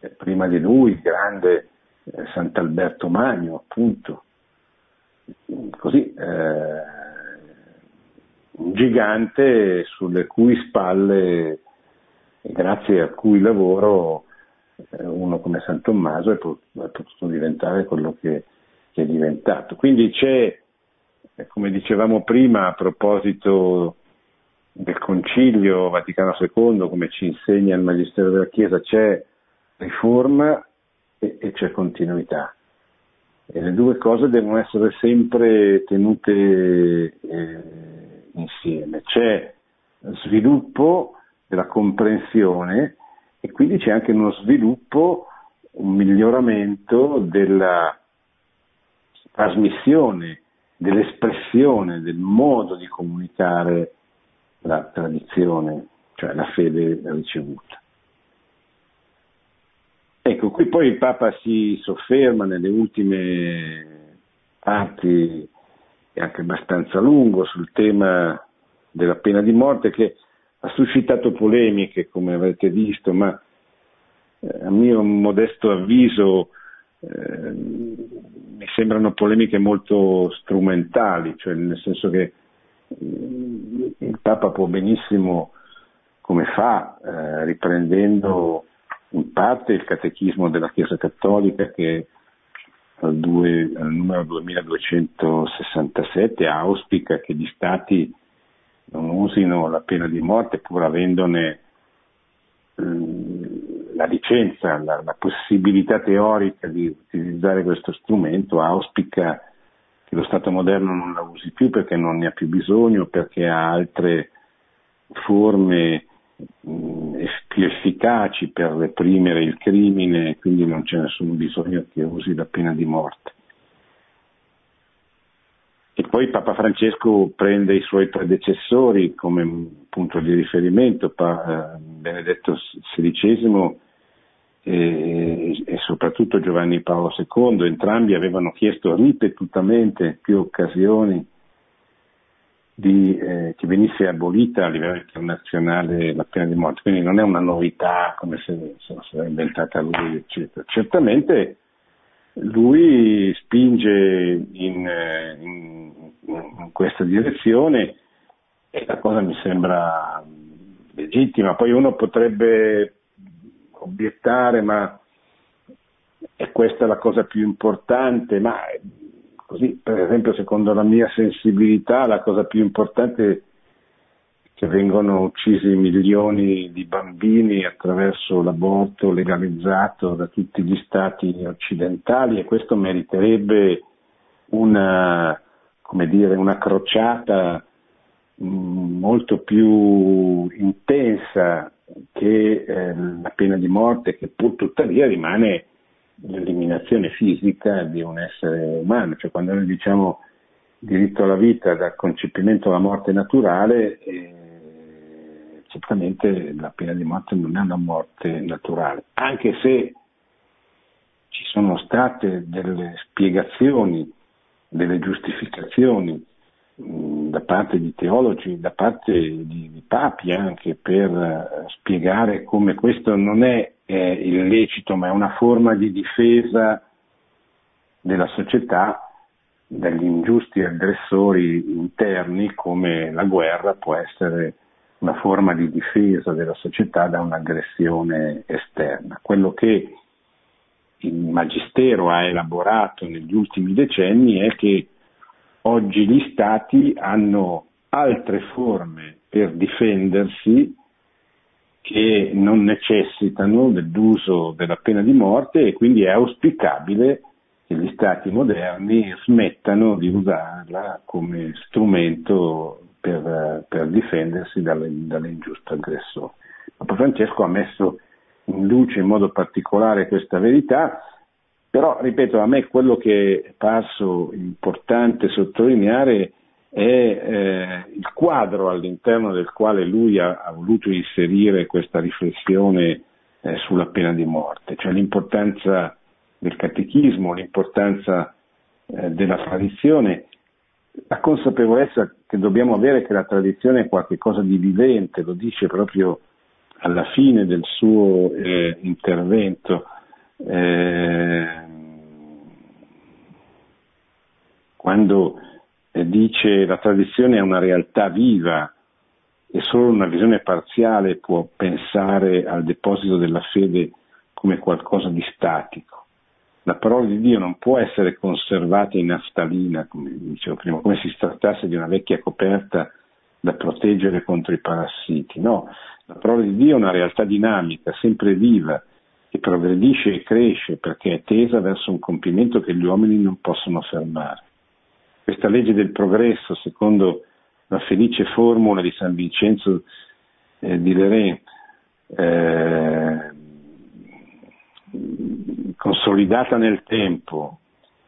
eh, prima di lui, il grande eh, Sant'Alberto Magno, appunto. Così, eh, un gigante sulle cui spalle, grazie al cui lavoro, eh, uno come San Tommaso è potuto diventare quello che che è diventato. Quindi c'è, eh, come dicevamo prima, a proposito del Concilio Vaticano II, come ci insegna il Magistero della Chiesa, c'è riforma e, e c'è continuità. E le due cose devono essere sempre tenute eh, insieme. C'è sviluppo della comprensione e quindi c'è anche uno sviluppo, un miglioramento della trasmissione, dell'espressione, del modo di comunicare la tradizione, cioè la fede ricevuta. Ecco, qui poi il Papa si sofferma nelle ultime parti, anche abbastanza lungo, sul tema della pena di morte che ha suscitato polemiche, come avrete visto, ma eh, a mio modesto avviso eh, mi sembrano polemiche molto strumentali, cioè nel senso che mm, il Papa può benissimo, come fa, eh, riprendendo in parte il catechismo della Chiesa Cattolica che al, due, al numero 2267 auspica che gli Stati non usino la pena di morte pur avendone mm, la licenza, la, la, possibilità teorica di utilizzare questo strumento auspica che lo Stato moderno non la usi più perché non ne ha più bisogno, perché ha altre forme mh, più efficaci per reprimere il crimine e quindi non c'è nessun bisogno che usi la pena di morte. E poi Papa Francesco prende i suoi predecessori come punto di riferimento, pa, eh, Benedetto XVI e, e, soprattutto Giovanni Paolo II, entrambi avevano chiesto ripetutamente più occasioni di, eh, che venisse abolita a livello internazionale la pena di morte, quindi non è una novità come se, se l'aveva inventata lui, eccetera. Certamente lui spinge in, in, in questa direzione e la cosa mi sembra legittima, poi uno potrebbe obiettare ma è questa la cosa più importante, ma così per esempio secondo la mia sensibilità la cosa più importante è che vengono uccisi milioni di bambini attraverso l'aborto legalizzato da tutti gli stati occidentali e questo meriterebbe una, dire, una crociata mm, molto più intensa che eh, la pena di morte, che pur tuttavia rimane l'eliminazione fisica di un essere umano, cioè quando noi diciamo diritto alla vita dal concepimento alla morte naturale, eh, certamente la pena di morte non è una morte naturale, anche se ci sono state delle spiegazioni, delle giustificazioni mh, da parte di teologi, da parte di, di papi anche per uh, spiegare come questo non è eh, illecito ma è una forma di difesa della società dagli ingiusti aggressori interni come la guerra può essere una forma di difesa della società da un'aggressione esterna. Quello che il Magistero ha elaborato negli ultimi decenni è che oggi gli Stati hanno altre forme per difendersi che non necessitano dell'uso della pena di morte e quindi è auspicabile che gli Stati moderni smettano di usarla come strumento per, per difendersi dalle, dall'ingiusto aggressore. Papa Francesco ha messo in luce in modo particolare questa verità, però ripeto, a me quello che è parso importante sottolineare è eh, il quadro all'interno del quale lui ha, ha voluto inserire questa riflessione eh, sulla pena di morte, cioè l'importanza del catechismo, l'importanza eh, della tradizione la consapevolezza che dobbiamo avere che la tradizione è qualcosa di vivente, lo dice proprio alla fine del suo eh, intervento. Eh, quando eh, dice la tradizione è una realtà viva e solo una visione parziale può pensare al deposito della fede come qualcosa di statico la parola di Dio non può essere conservata in naftalina, come dicevo prima, come se si trattasse di una vecchia coperta da proteggere contro i parassiti. No, la parola di Dio è una realtà dinamica, sempre viva, che progredisce e cresce perché è tesa verso un compimento che gli uomini non possono fermare. Questa legge del progresso, secondo la felice formula di San Vincenzo eh, di Lorraine, eh, consolidata nel tempo,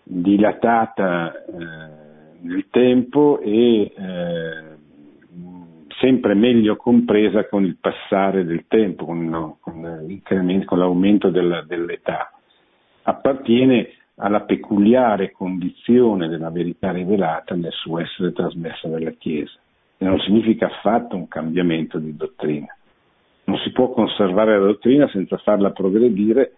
dilatata eh, nel tempo e eh, sempre meglio compresa con il passare del tempo, con, con, con l'aumento della, dell'età. Appartiene alla peculiare condizione della verità rivelata nel suo essere trasmessa dalla Chiesa e non significa affatto un cambiamento di dottrina. Non si può conservare la dottrina senza farla progredire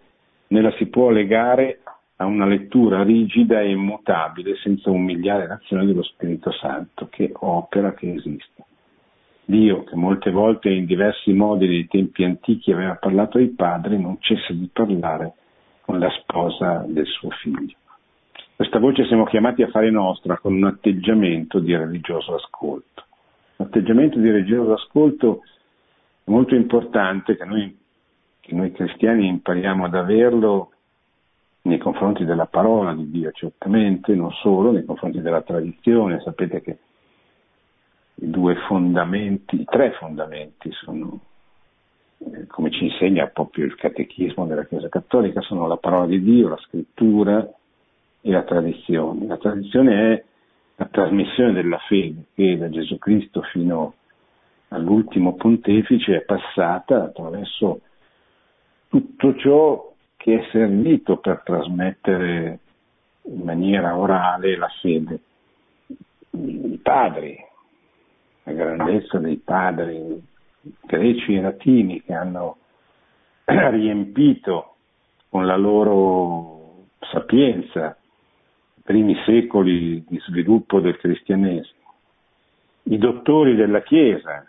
né la si può legare a una lettura rigida e immutabile senza umiliare l'azione dello Spirito Santo che opera, che esiste. Dio, che molte volte in diversi modi nei tempi antichi aveva parlato ai padri, non cessa di parlare con la sposa del suo figlio. Questa voce siamo chiamati a fare nostra con un atteggiamento di religioso ascolto. Un atteggiamento di religioso ascolto molto importante che noi che noi cristiani impariamo ad averlo nei confronti della parola di Dio, certamente, non solo, nei confronti della tradizione. Sapete che i due fondamenti, i tre fondamenti sono, eh, come ci insegna proprio il catechismo della Chiesa Cattolica, sono la parola di Dio, la scrittura e la tradizione. La tradizione è la trasmissione della fede che da Gesù Cristo fino all'ultimo pontefice è passata attraverso tutto ciò che è servito per trasmettere in maniera orale la fede. I padri, la grandezza dei padri greci e latini che hanno riempito con la loro sapienza i primi secoli di sviluppo del cristianesimo. I dottori della Chiesa,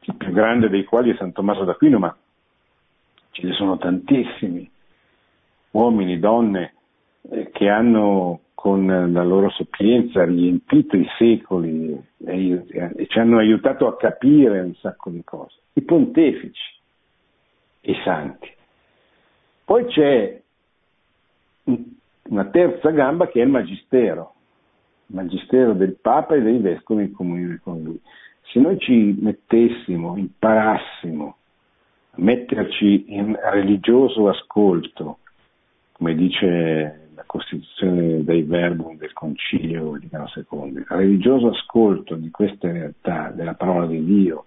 il più grande dei quali è San Tommaso d'Aquino, ma ce ne sono tantissimi, uomini, donne, eh, che hanno con la loro sapienza riempito i secoli e, ci hanno aiutato a capire un sacco di cose. I pontefici, i santi. Poi c'è una terza gamba che è il magistero, il magistero del Papa e dei vescovi in comunione con lui. Se noi ci mettessimo, imparassimo metterci in religioso ascolto, come dice la Costituzione dei Verbum del Concilio Vaticano II, religioso ascolto di queste realtà, della parola di Dio,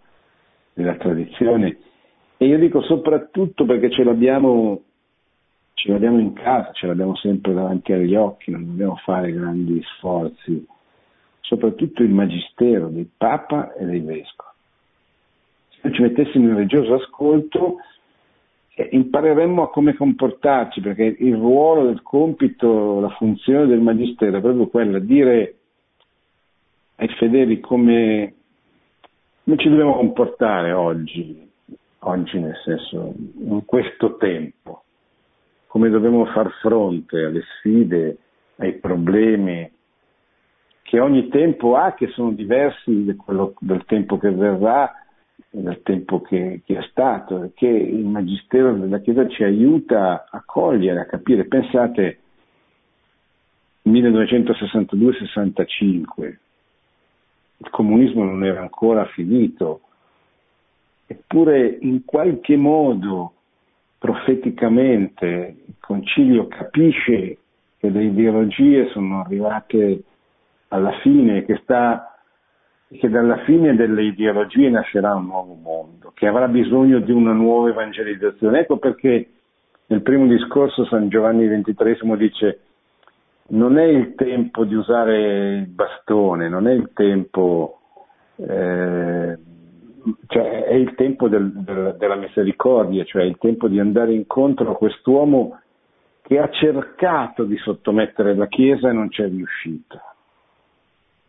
della tradizione, e io dico soprattutto perché ce l'abbiamo ce l'abbiamo in casa, ce l'abbiamo sempre davanti agli occhi, non dobbiamo fare grandi sforzi, soprattutto il magistero del Papa e dei Vescovi. Ci mettessimo in religioso ascolto, eh, impareremmo a come comportarci, perché il ruolo, il compito, la funzione del magistero è proprio quella, dire ai fedeli come, come ci dobbiamo comportare oggi, oggi nel senso, in questo tempo, come dobbiamo far fronte alle sfide, ai problemi che ogni tempo ha, che sono diversi da quello, del tempo che verrà, del tempo che, che è stato, e che il Magistero della Chiesa ci aiuta a cogliere, a capire. Pensate, 1962-65, il comunismo non era ancora finito, eppure in qualche modo, profeticamente, il concilio capisce che le ideologie sono arrivate alla fine, che, sta, che dalla fine delle ideologie nascerà un nuovo mondo, che avrà bisogno di una nuova evangelizzazione. Ecco perché nel primo discorso San Giovanni XXIII dice non è il tempo di usare il bastone, non è il tempo, eh, cioè è il tempo del, del, della misericordia, cioè è il tempo di andare incontro a quest'uomo che ha cercato di sottomettere la Chiesa e non ci è riuscito.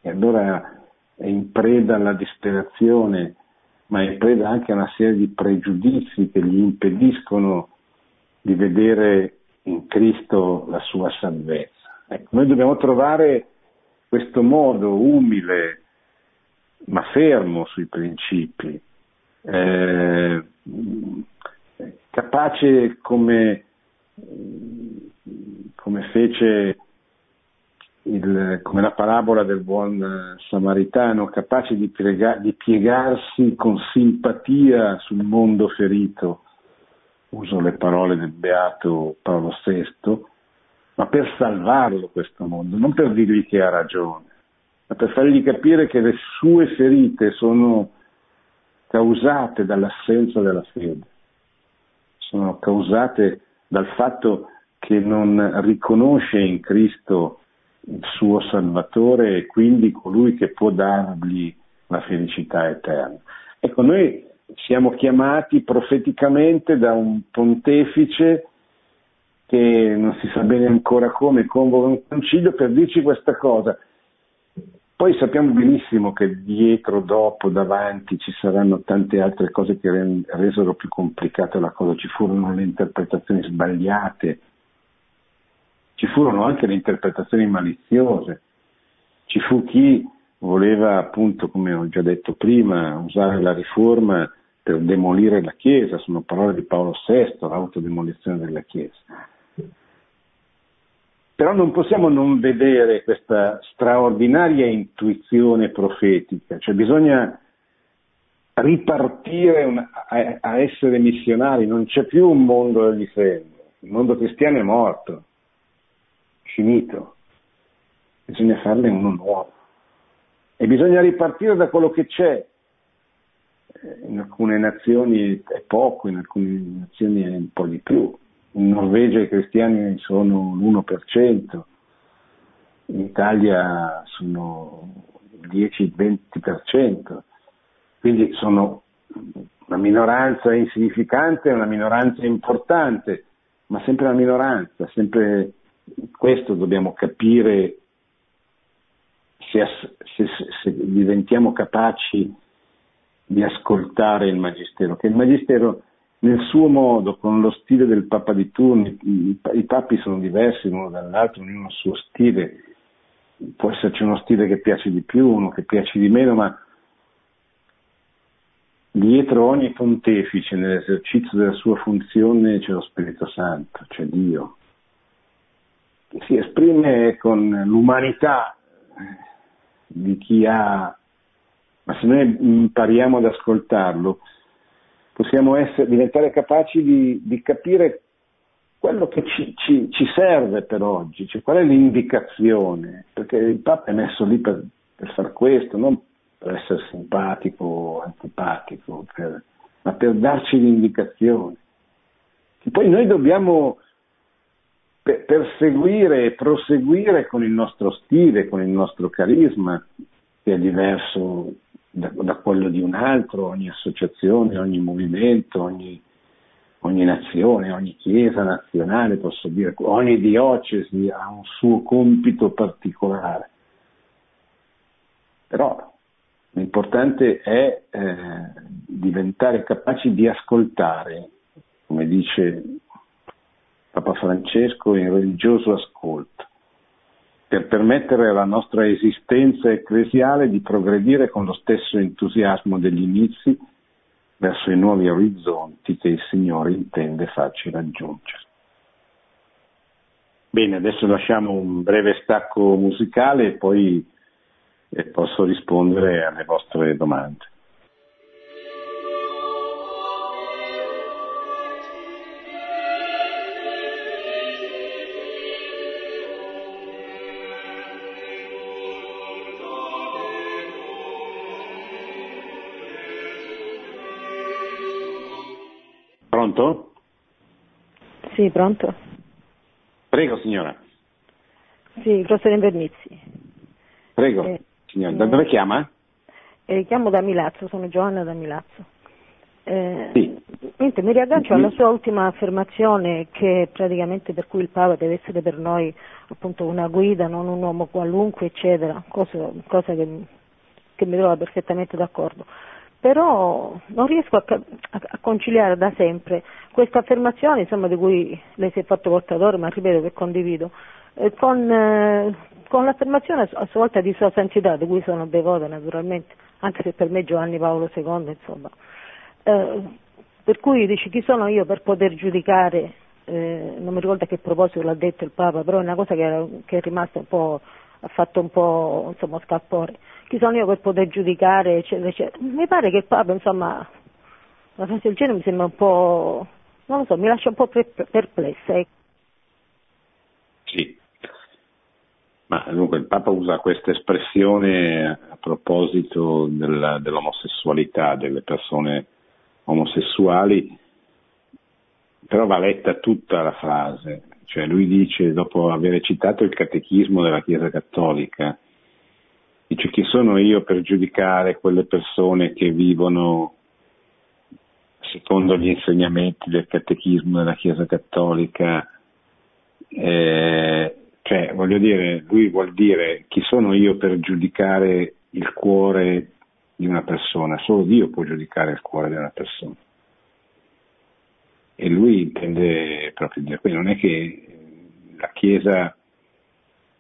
E allora è in preda alla disperazione, ma è in preda anche a una serie di pregiudizi che gli impediscono di vedere in Cristo la sua salvezza. Ecco, noi dobbiamo trovare questo modo umile, ma fermo sui principi, eh, capace come, come fece il, come la parabola del buon samaritano, capace di, piega, di piegarsi con simpatia sul mondo ferito, uso le parole del beato Paolo VI, ma per salvarlo questo mondo, non per dirgli che ha ragione, ma per fargli capire che le sue ferite sono causate dall'assenza della fede, sono causate dal fatto che non riconosce in Cristo il suo Salvatore e quindi colui che può dargli la felicità eterna. Ecco, noi siamo chiamati profeticamente da un pontefice che non si sa bene ancora come convoca un concilio per dirci questa cosa. Poi sappiamo benissimo che dietro, dopo, davanti ci saranno tante altre cose che resero più complicata la cosa, ci furono le interpretazioni sbagliate, ci furono anche le interpretazioni maliziose, ci fu chi voleva appunto, come ho già detto prima, usare la riforma per demolire la Chiesa, sono parole di Paolo VI, l'autodemolizione della Chiesa. Però non possiamo non vedere questa straordinaria intuizione profetica, cioè bisogna ripartire una, a, a, essere missionari, non c'è più un mondo degli segni, il mondo cristiano è morto, finito, bisogna farne uno nuovo. E bisogna ripartire da quello che c'è. In alcune nazioni è poco, in alcune nazioni è un po' di più, in Norvegia i cristiani sono l'1%, in Italia sono il 10-20%, quindi sono una minoranza insignificante, una minoranza importante, ma sempre una minoranza, sempre questo dobbiamo capire se, se, se diventiamo capaci di ascoltare il Magistero, che il Magistero nel suo modo, con lo stile del Papa di turno, i, i papi sono diversi l'uno dall'altro, ognuno ha il suo stile, può esserci uno stile che piace di più, uno che piace di meno, ma dietro ogni pontefice nell'esercizio della sua funzione c'è lo Spirito Santo, c'è Dio, si esprime con l'umanità di chi ha, ma se noi impariamo ad ascoltarlo, possiamo essere, diventare capaci di, di, capire quello che ci, ci, ci, serve per oggi, cioè qual è l'indicazione, perché il Papa è messo lì per, per fare questo, non per essere simpatico o antipatico, per, ma per darci l'indicazione. E poi noi dobbiamo per perseguire e proseguire con il nostro stile, con il nostro carisma, che è diverso da, da quello di un altro, ogni associazione, ogni movimento, ogni, ogni nazione, ogni chiesa nazionale, posso dire, ogni diocesi ha un suo compito particolare. Però l'importante è eh, diventare capaci di ascoltare, come dice Papa Francesco, in religioso ascolto, per permettere alla nostra esistenza ecclesiale di progredire con lo stesso entusiasmo degli inizi verso i nuovi orizzonti che il Signore intende farci raggiungere. Bene, adesso lasciamo un breve stacco musicale e poi eh, posso rispondere alle vostre domande. Sì, pronto. Prego signora. Sì, Grosso Vernizi. Prego, eh, signora. Da dove chiama? Eh, chiamo da Milazzo, sono Giovanna da Milazzo. Eh, sì. Niente, mi riaggancio alla sua ultima affermazione che praticamente per cui il Papa deve essere per noi appunto una guida, non un uomo qualunque, eccetera, cosa, cosa che, che mi trova perfettamente d'accordo però non riesco a, a, conciliare da sempre questa affermazione insomma, di cui lei si è fatto portatore, ma ripeto che condivido, eh, con, eh, con, l'affermazione a sua volta di Sua Santità, di cui sono devota naturalmente, anche se per me Giovanni Paolo II, insomma. Eh, per cui dici chi sono io per poter giudicare, eh, non mi ricordo a che proposito l'ha detto il Papa, però è una cosa che, era, che è rimasta un po', ha fatto un po' insomma, scalpore chi sono io per poter giudicare, eccetera, eccetera. Mi pare che il Papa, insomma, una frase del genere mi sembra un po', non lo so, mi lascia un po' perplessa. Ecco. Sì, ma dunque il Papa usa questa espressione a proposito della, dell'omosessualità delle persone omosessuali, però va letta tutta la frase, cioè lui dice, dopo aver citato il catechismo della Chiesa Cattolica, Dice chi sono io per giudicare quelle persone che vivono secondo gli insegnamenti del catechismo della Chiesa Cattolica? Eh, cioè, voglio dire, lui vuol dire chi sono io per giudicare il cuore di una persona? Solo Dio può giudicare il cuore di una persona. E lui intende proprio dire, quindi non è che la Chiesa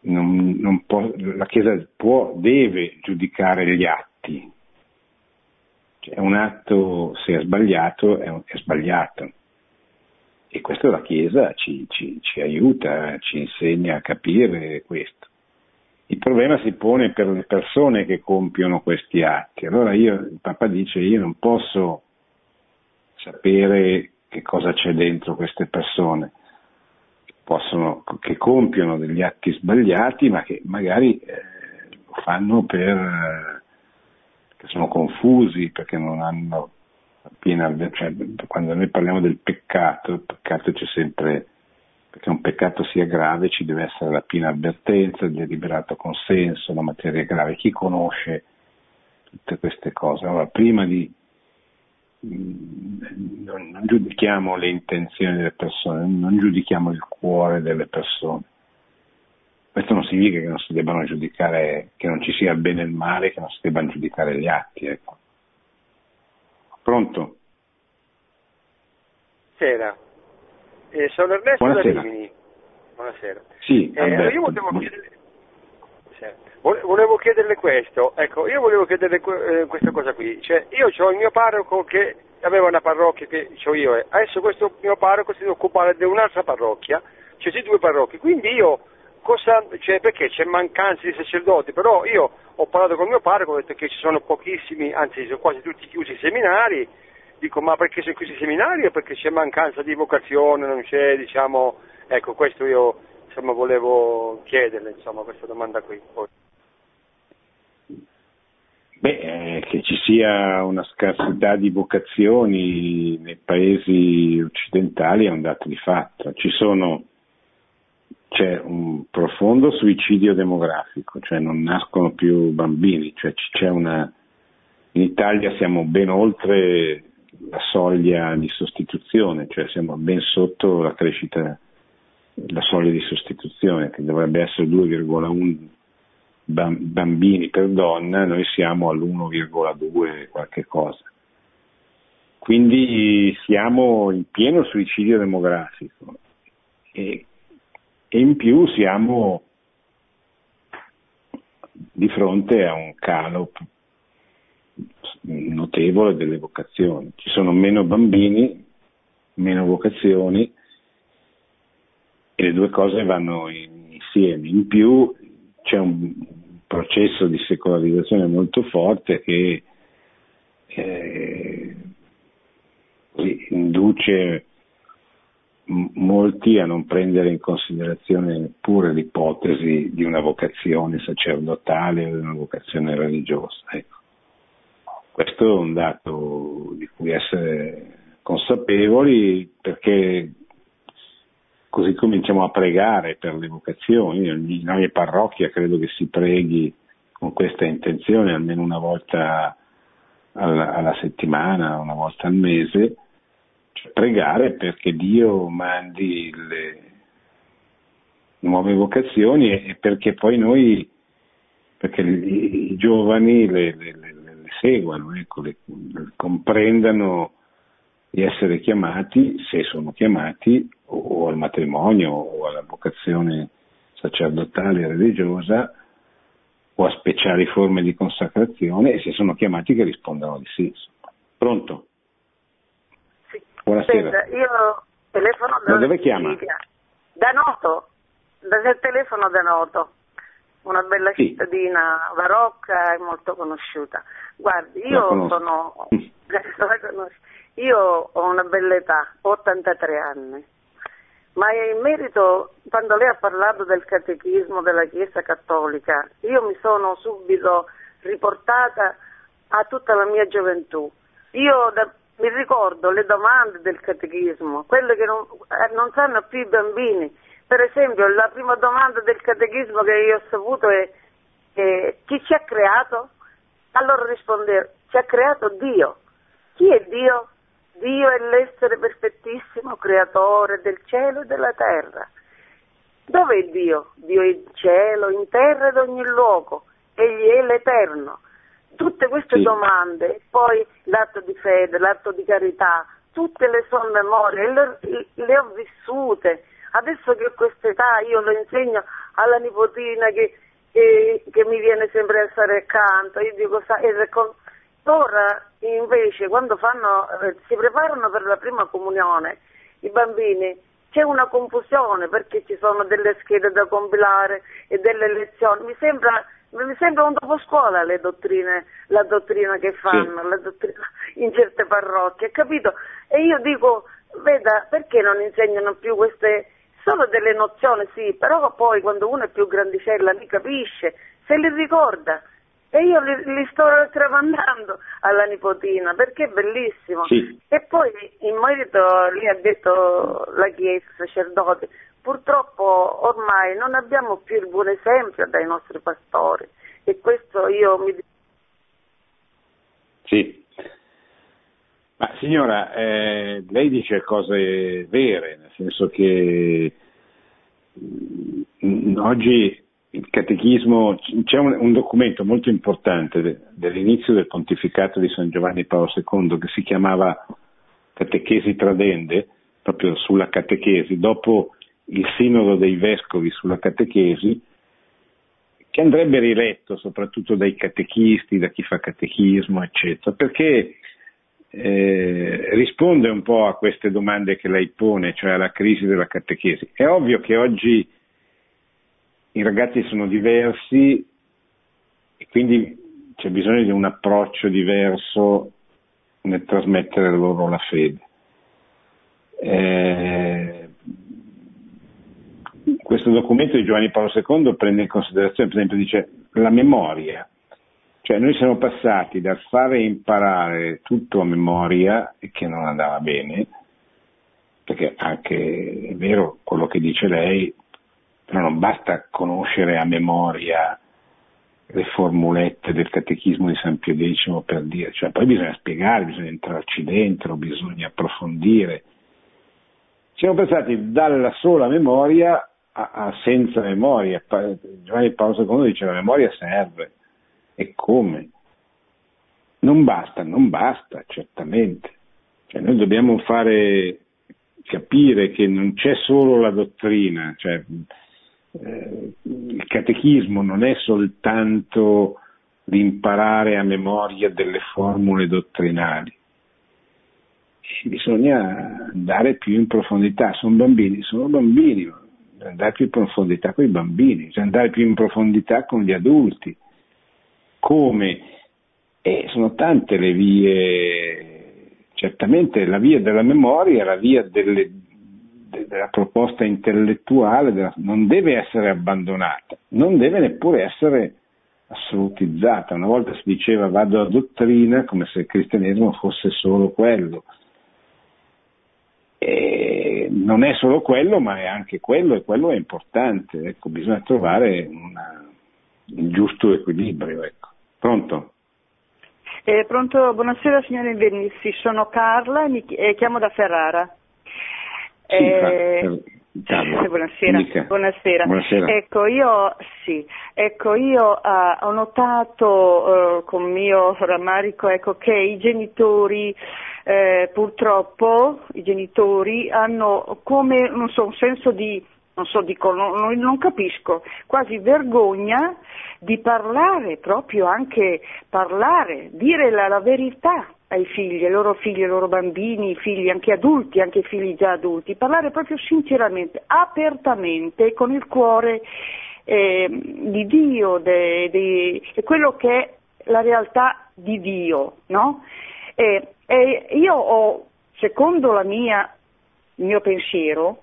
non, non può, la Chiesa può, deve giudicare gli atti. Cioè, un atto, se è sbagliato, è, è sbagliato. E questo la Chiesa ci, ci, ci aiuta, ci insegna a capire questo. Il problema si pone per le persone che compiono questi atti. Allora io, il Papa dice, io non posso sapere che cosa c'è dentro queste persone, possono, che compiono degli atti sbagliati, ma che magari eh, lo fanno per, che sono confusi, perché non hanno piena, cioè, quando noi parliamo del peccato, il peccato c'è sempre, perché un peccato sia grave ci deve essere la piena avvertenza, il deliberato consenso, la materia grave. Chi conosce tutte queste cose? Allora, prima di non, non giudichiamo le intenzioni delle persone, non giudichiamo il cuore delle persone. Questo non significa che non si debbano giudicare, che non ci sia il bene e il male, che non si debbano giudicare gli atti. Ecco. Pronto? Buonasera. Eh, sono Ernesto Buonasera. da Rimini. Buonasera. Sì, eh, io volevo chiedere, Volevo chiederle questo, ecco, io volevo chiederle eh, questa cosa qui, cioè io ho il mio parroco che aveva una parrocchia che ho io, adesso questo mio parroco si deve occupare di un'altra parrocchia, cioè di due parrocchie, quindi io cosa, cioè perché c'è mancanza di sacerdoti, però io ho parlato con il mio parroco, ho detto che ci sono pochissimi, anzi sono quasi tutti chiusi i seminari, dico ma perché sono chiusi i seminari o perché c'è mancanza di vocazione, non c'è, diciamo, ecco questo io insomma volevo chiederle, insomma, questa domanda qui. Beh, eh, che ci sia una scarsità di vocazioni nei paesi occidentali è un dato di fatto. Sono c'è un profondo suicidio demografico, cioè non nascono più bambini, cioè una, in Italia siamo ben oltre la soglia di sostituzione, cioè siamo ben sotto la crescita, la soglia di sostituzione che dovrebbe essere 2,1 bambini per donna, noi siamo all'1,2 qualche cosa. Quindi siamo in pieno suicidio demografico e, e in più siamo di fronte a un calo notevole delle vocazioni. Ci sono meno bambini, meno vocazioni e le due cose vanno insieme. In più c'è un processo di secolarizzazione molto forte che eh, induce molti a non prendere in considerazione neppure l'ipotesi di una vocazione sacerdotale o di una vocazione religiosa. Ecco. Questo è un dato di cui essere consapevoli perché così cominciamo a pregare per le vocazioni, in ogni parrocchia credo che si preghi con questa intenzione almeno una volta alla, alla settimana, una volta al mese, cioè pregare perché Dio mandi le nuove vocazioni e perché poi noi, perché i, i giovani le, le, le, le seguano, ecco, comprendano di essere chiamati, se sono chiamati, o al matrimonio o alla vocazione sacerdotale e religiosa o a speciali forme di consacrazione e se sono chiamati che rispondano di sì. Pronto? Sì. Buonasera. Senta, io telefono da, da dove chiama? Da Noto, dal telefono da Noto, una bella sì. cittadina barocca e molto conosciuta. Guardi, io sono... io ho una bella età, 83 anni ma in merito, quando lei ha parlato del catechismo della Chiesa Cattolica, io mi sono subito riportata a tutta la mia gioventù. Io da, mi ricordo le domande del catechismo, quelle che non, eh, non sanno più i bambini. Per esempio, la prima domanda del catechismo che io ho saputo è, è chi ci ha creato? Allora rispondevo, ci ha creato Dio. Chi è Dio? Dio è l'essere perfettissimo, creatore del cielo e della terra. Dov'è Dio? Dio è in cielo, in terra ed ogni luogo. Egli è l'Eterno. Tutte queste sì. domande, poi l'atto di fede, l'atto di carità, tutte le sue memorie, le, le ho vissute. Adesso che ho questa età io lo insegno alla nipotina che, che, che mi viene sempre a stare accanto. Io dico, sa, e Ora invece quando fanno, eh, si preparano per la prima comunione i bambini c'è una confusione perché ci sono delle schede da compilare e delle lezioni. Mi sembra, mi sembra un dopo scuola le dottrine, la dottrina che fanno, sì. la dottrina in certe parrocchie, capito? E io dico, veda, perché non insegnano più queste, solo delle nozioni sì, però poi quando uno è più grandicella li capisce, se li ricorda. E io li, li, sto tramandando alla nipotina perché è bellissimo. Sì. E poi in merito, lì ha detto la Chiesa, i sacerdoti, purtroppo ormai non abbiamo più il buon esempio dai nostri pastori e questo io mi... Sì. Ma signora, eh, lei dice cose vere, nel senso che mh, oggi il catechismo, c'è un, un, documento molto importante de, dell'inizio del pontificato di San Giovanni Paolo II che si chiamava Catechesi Tradende, proprio sulla catechesi, dopo il sinodo dei vescovi sulla catechesi, che andrebbe riletto soprattutto dai catechisti, da chi fa catechismo, eccetera, perché eh, risponde un po' a queste domande che lei pone, cioè alla crisi della catechesi. È ovvio che oggi i ragazzi sono diversi e quindi c'è bisogno di un approccio diverso nel trasmettere loro la fede. Eh, questo documento di Giovanni Paolo II prende in considerazione, per esempio, dice la memoria. Cioè noi siamo passati dal fare imparare tutto a memoria, che non andava bene, perché anche è vero quello che dice lei, Però non basta conoscere a memoria le formulette del catechismo di San Pio X per dire, cioè poi bisogna spiegare, bisogna entrarci dentro, bisogna approfondire. Siamo passati dalla sola memoria a, a senza memoria. Giovanni Paolo II dice la memoria serve. E come? Non basta, non basta, certamente. Cioè, noi dobbiamo fare capire che non c'è solo la dottrina, cioè, eh, il catechismo non è soltanto l'imparare a memoria delle formule dottrinali, bisogna andare più in profondità, sono bambini, sono bambini, andare più in profondità con i bambini, andare più in profondità con gli adulti. Come? E sono tante le vie, certamente la via della memoria, la via delle, della proposta intellettuale della, non deve essere abbandonata, non deve neppure essere assolutizzata. Una volta si diceva vado a dottrina come se il cristianesimo fosse solo quello. E non è solo quello, ma è anche quello e quello è importante. Ecco, bisogna trovare una, il giusto equilibrio. Ecco. Pronto? Eh, pronto, buonasera signore Invernissi, sono Carla e, mi, eh, chiamo da Ferrara. Sì, eh, buonasera. buonasera. buonasera. Ecco, io, sì, ecco, io uh, ho notato uh, con mio rammarico ecco, che i genitori eh, purtroppo i genitori hanno come non so, un senso di non so, dico, non, non, capisco, quasi vergogna di parlare, proprio anche parlare, dire la, la verità ai figli, ai loro figli, ai loro bambini, figli anche adulti, anche figli già adulti, parlare proprio sinceramente, apertamente, con il cuore eh, di Dio, de, de, de, quello che è la realtà di Dio, no? E, e io ho, secondo mia, il mio pensiero,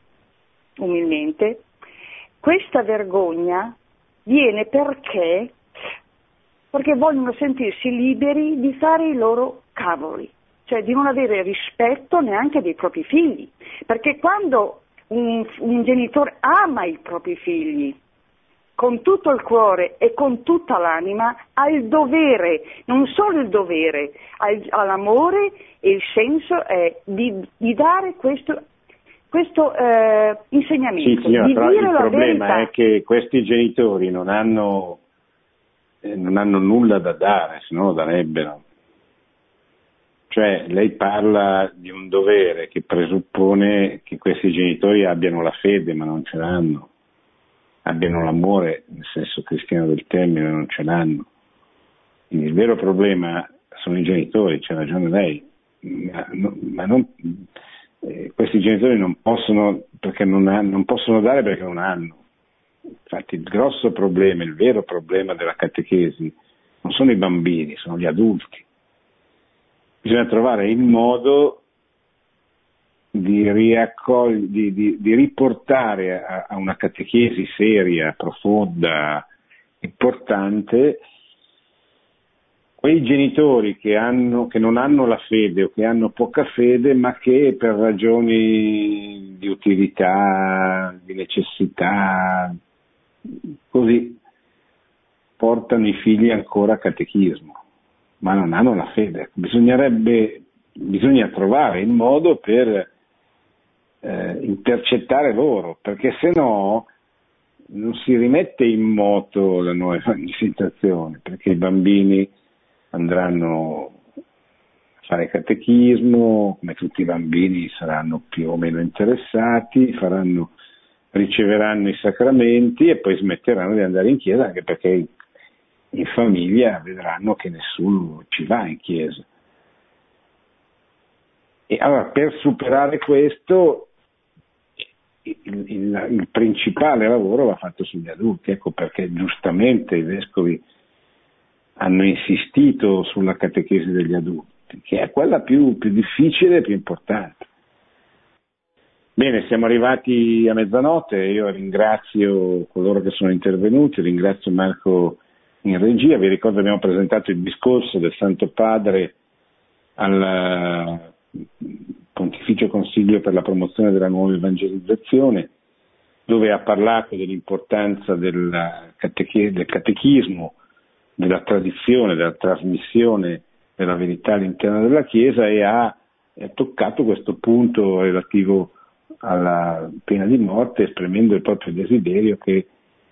umilmente, questa vergogna viene perché, perché vogliono sentirsi liberi di fare i loro cavoli, cioè di non avere rispetto neanche dei propri figli, perché quando un, un genitore ama i propri figli, con tutto il cuore e con tutta l'anima, ha il dovere, non solo il dovere, ha, l'amore e il senso eh, di, di, dare questo, questo eh, insegnamento. Sì, signora, di però il problema verità. è che questi genitori non hanno, eh, non hanno nulla da dare, se no lo darebbero. Cioè, lei parla di un dovere che presuppone che questi genitori abbiano la fede, ma non ce l'hanno abbiano l'amore, nel senso cristiano del termine, non ce l'hanno. Quindi il vero problema sono i genitori, c'è ragione lei, ma, ma non, eh, questi genitori non possono, non, ha, non possono dare perché non hanno. Infatti il grosso problema, il vero problema della catechesi non sono i bambini, sono gli adulti. Bisogna trovare il modo di, riaccogli, di, di, di riportare a, a, una catechesi seria, profonda, importante, quei genitori che, hanno, che, non hanno la fede o che hanno poca fede, ma che per ragioni di utilità, di necessità, così portano i figli ancora a catechismo, ma non hanno la fede. Bisognerebbe, bisogna trovare il modo per eh, intercettare loro, perché se no non si rimette in moto la nuova evangelizzazione, perché i bambini andranno a fare catechismo, come tutti i bambini saranno più o meno interessati, faranno, riceveranno i sacramenti e poi smetteranno di andare in chiesa, anche perché in famiglia vedranno che nessuno ci va in chiesa. E allora per superare questo il, il, il, principale lavoro va fatto sugli adulti, ecco perché giustamente i vescovi hanno insistito sulla catechesi degli adulti, che è quella più, più difficile e più importante. Bene, siamo arrivati a mezzanotte, io ringrazio coloro che sono intervenuti, ringrazio Marco in regia, vi ricordo abbiamo presentato il discorso del Santo Padre al Pontificio Consiglio per la promozione della nuova evangelizzazione dove ha parlato dell'importanza del, catechi- del catechismo, della tradizione, della trasmissione della verità all'interno della Chiesa e ha toccato questo punto relativo alla pena di morte esprimendo il proprio desiderio che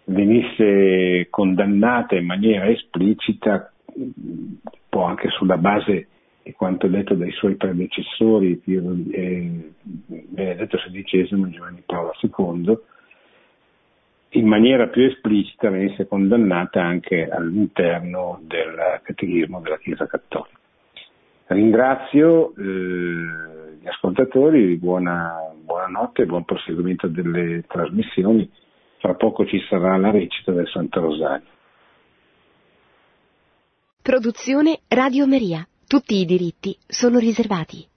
venisse condannata in maniera esplicita, un po' anche sulla base di quanto detto dai suoi predecessori, eh, Benedetto XVI e Giovanni Paolo II, in maniera più esplicita venisse condannata anche all'interno del catechismo della Chiesa Cattolica. Ringrazio eh, gli ascoltatori, buona, buonanotte e buon proseguimento delle trasmissioni. Fra poco ci sarà la recita del Santo Rosario. Produzione Radio Maria. Tutti i diritti sono riservati.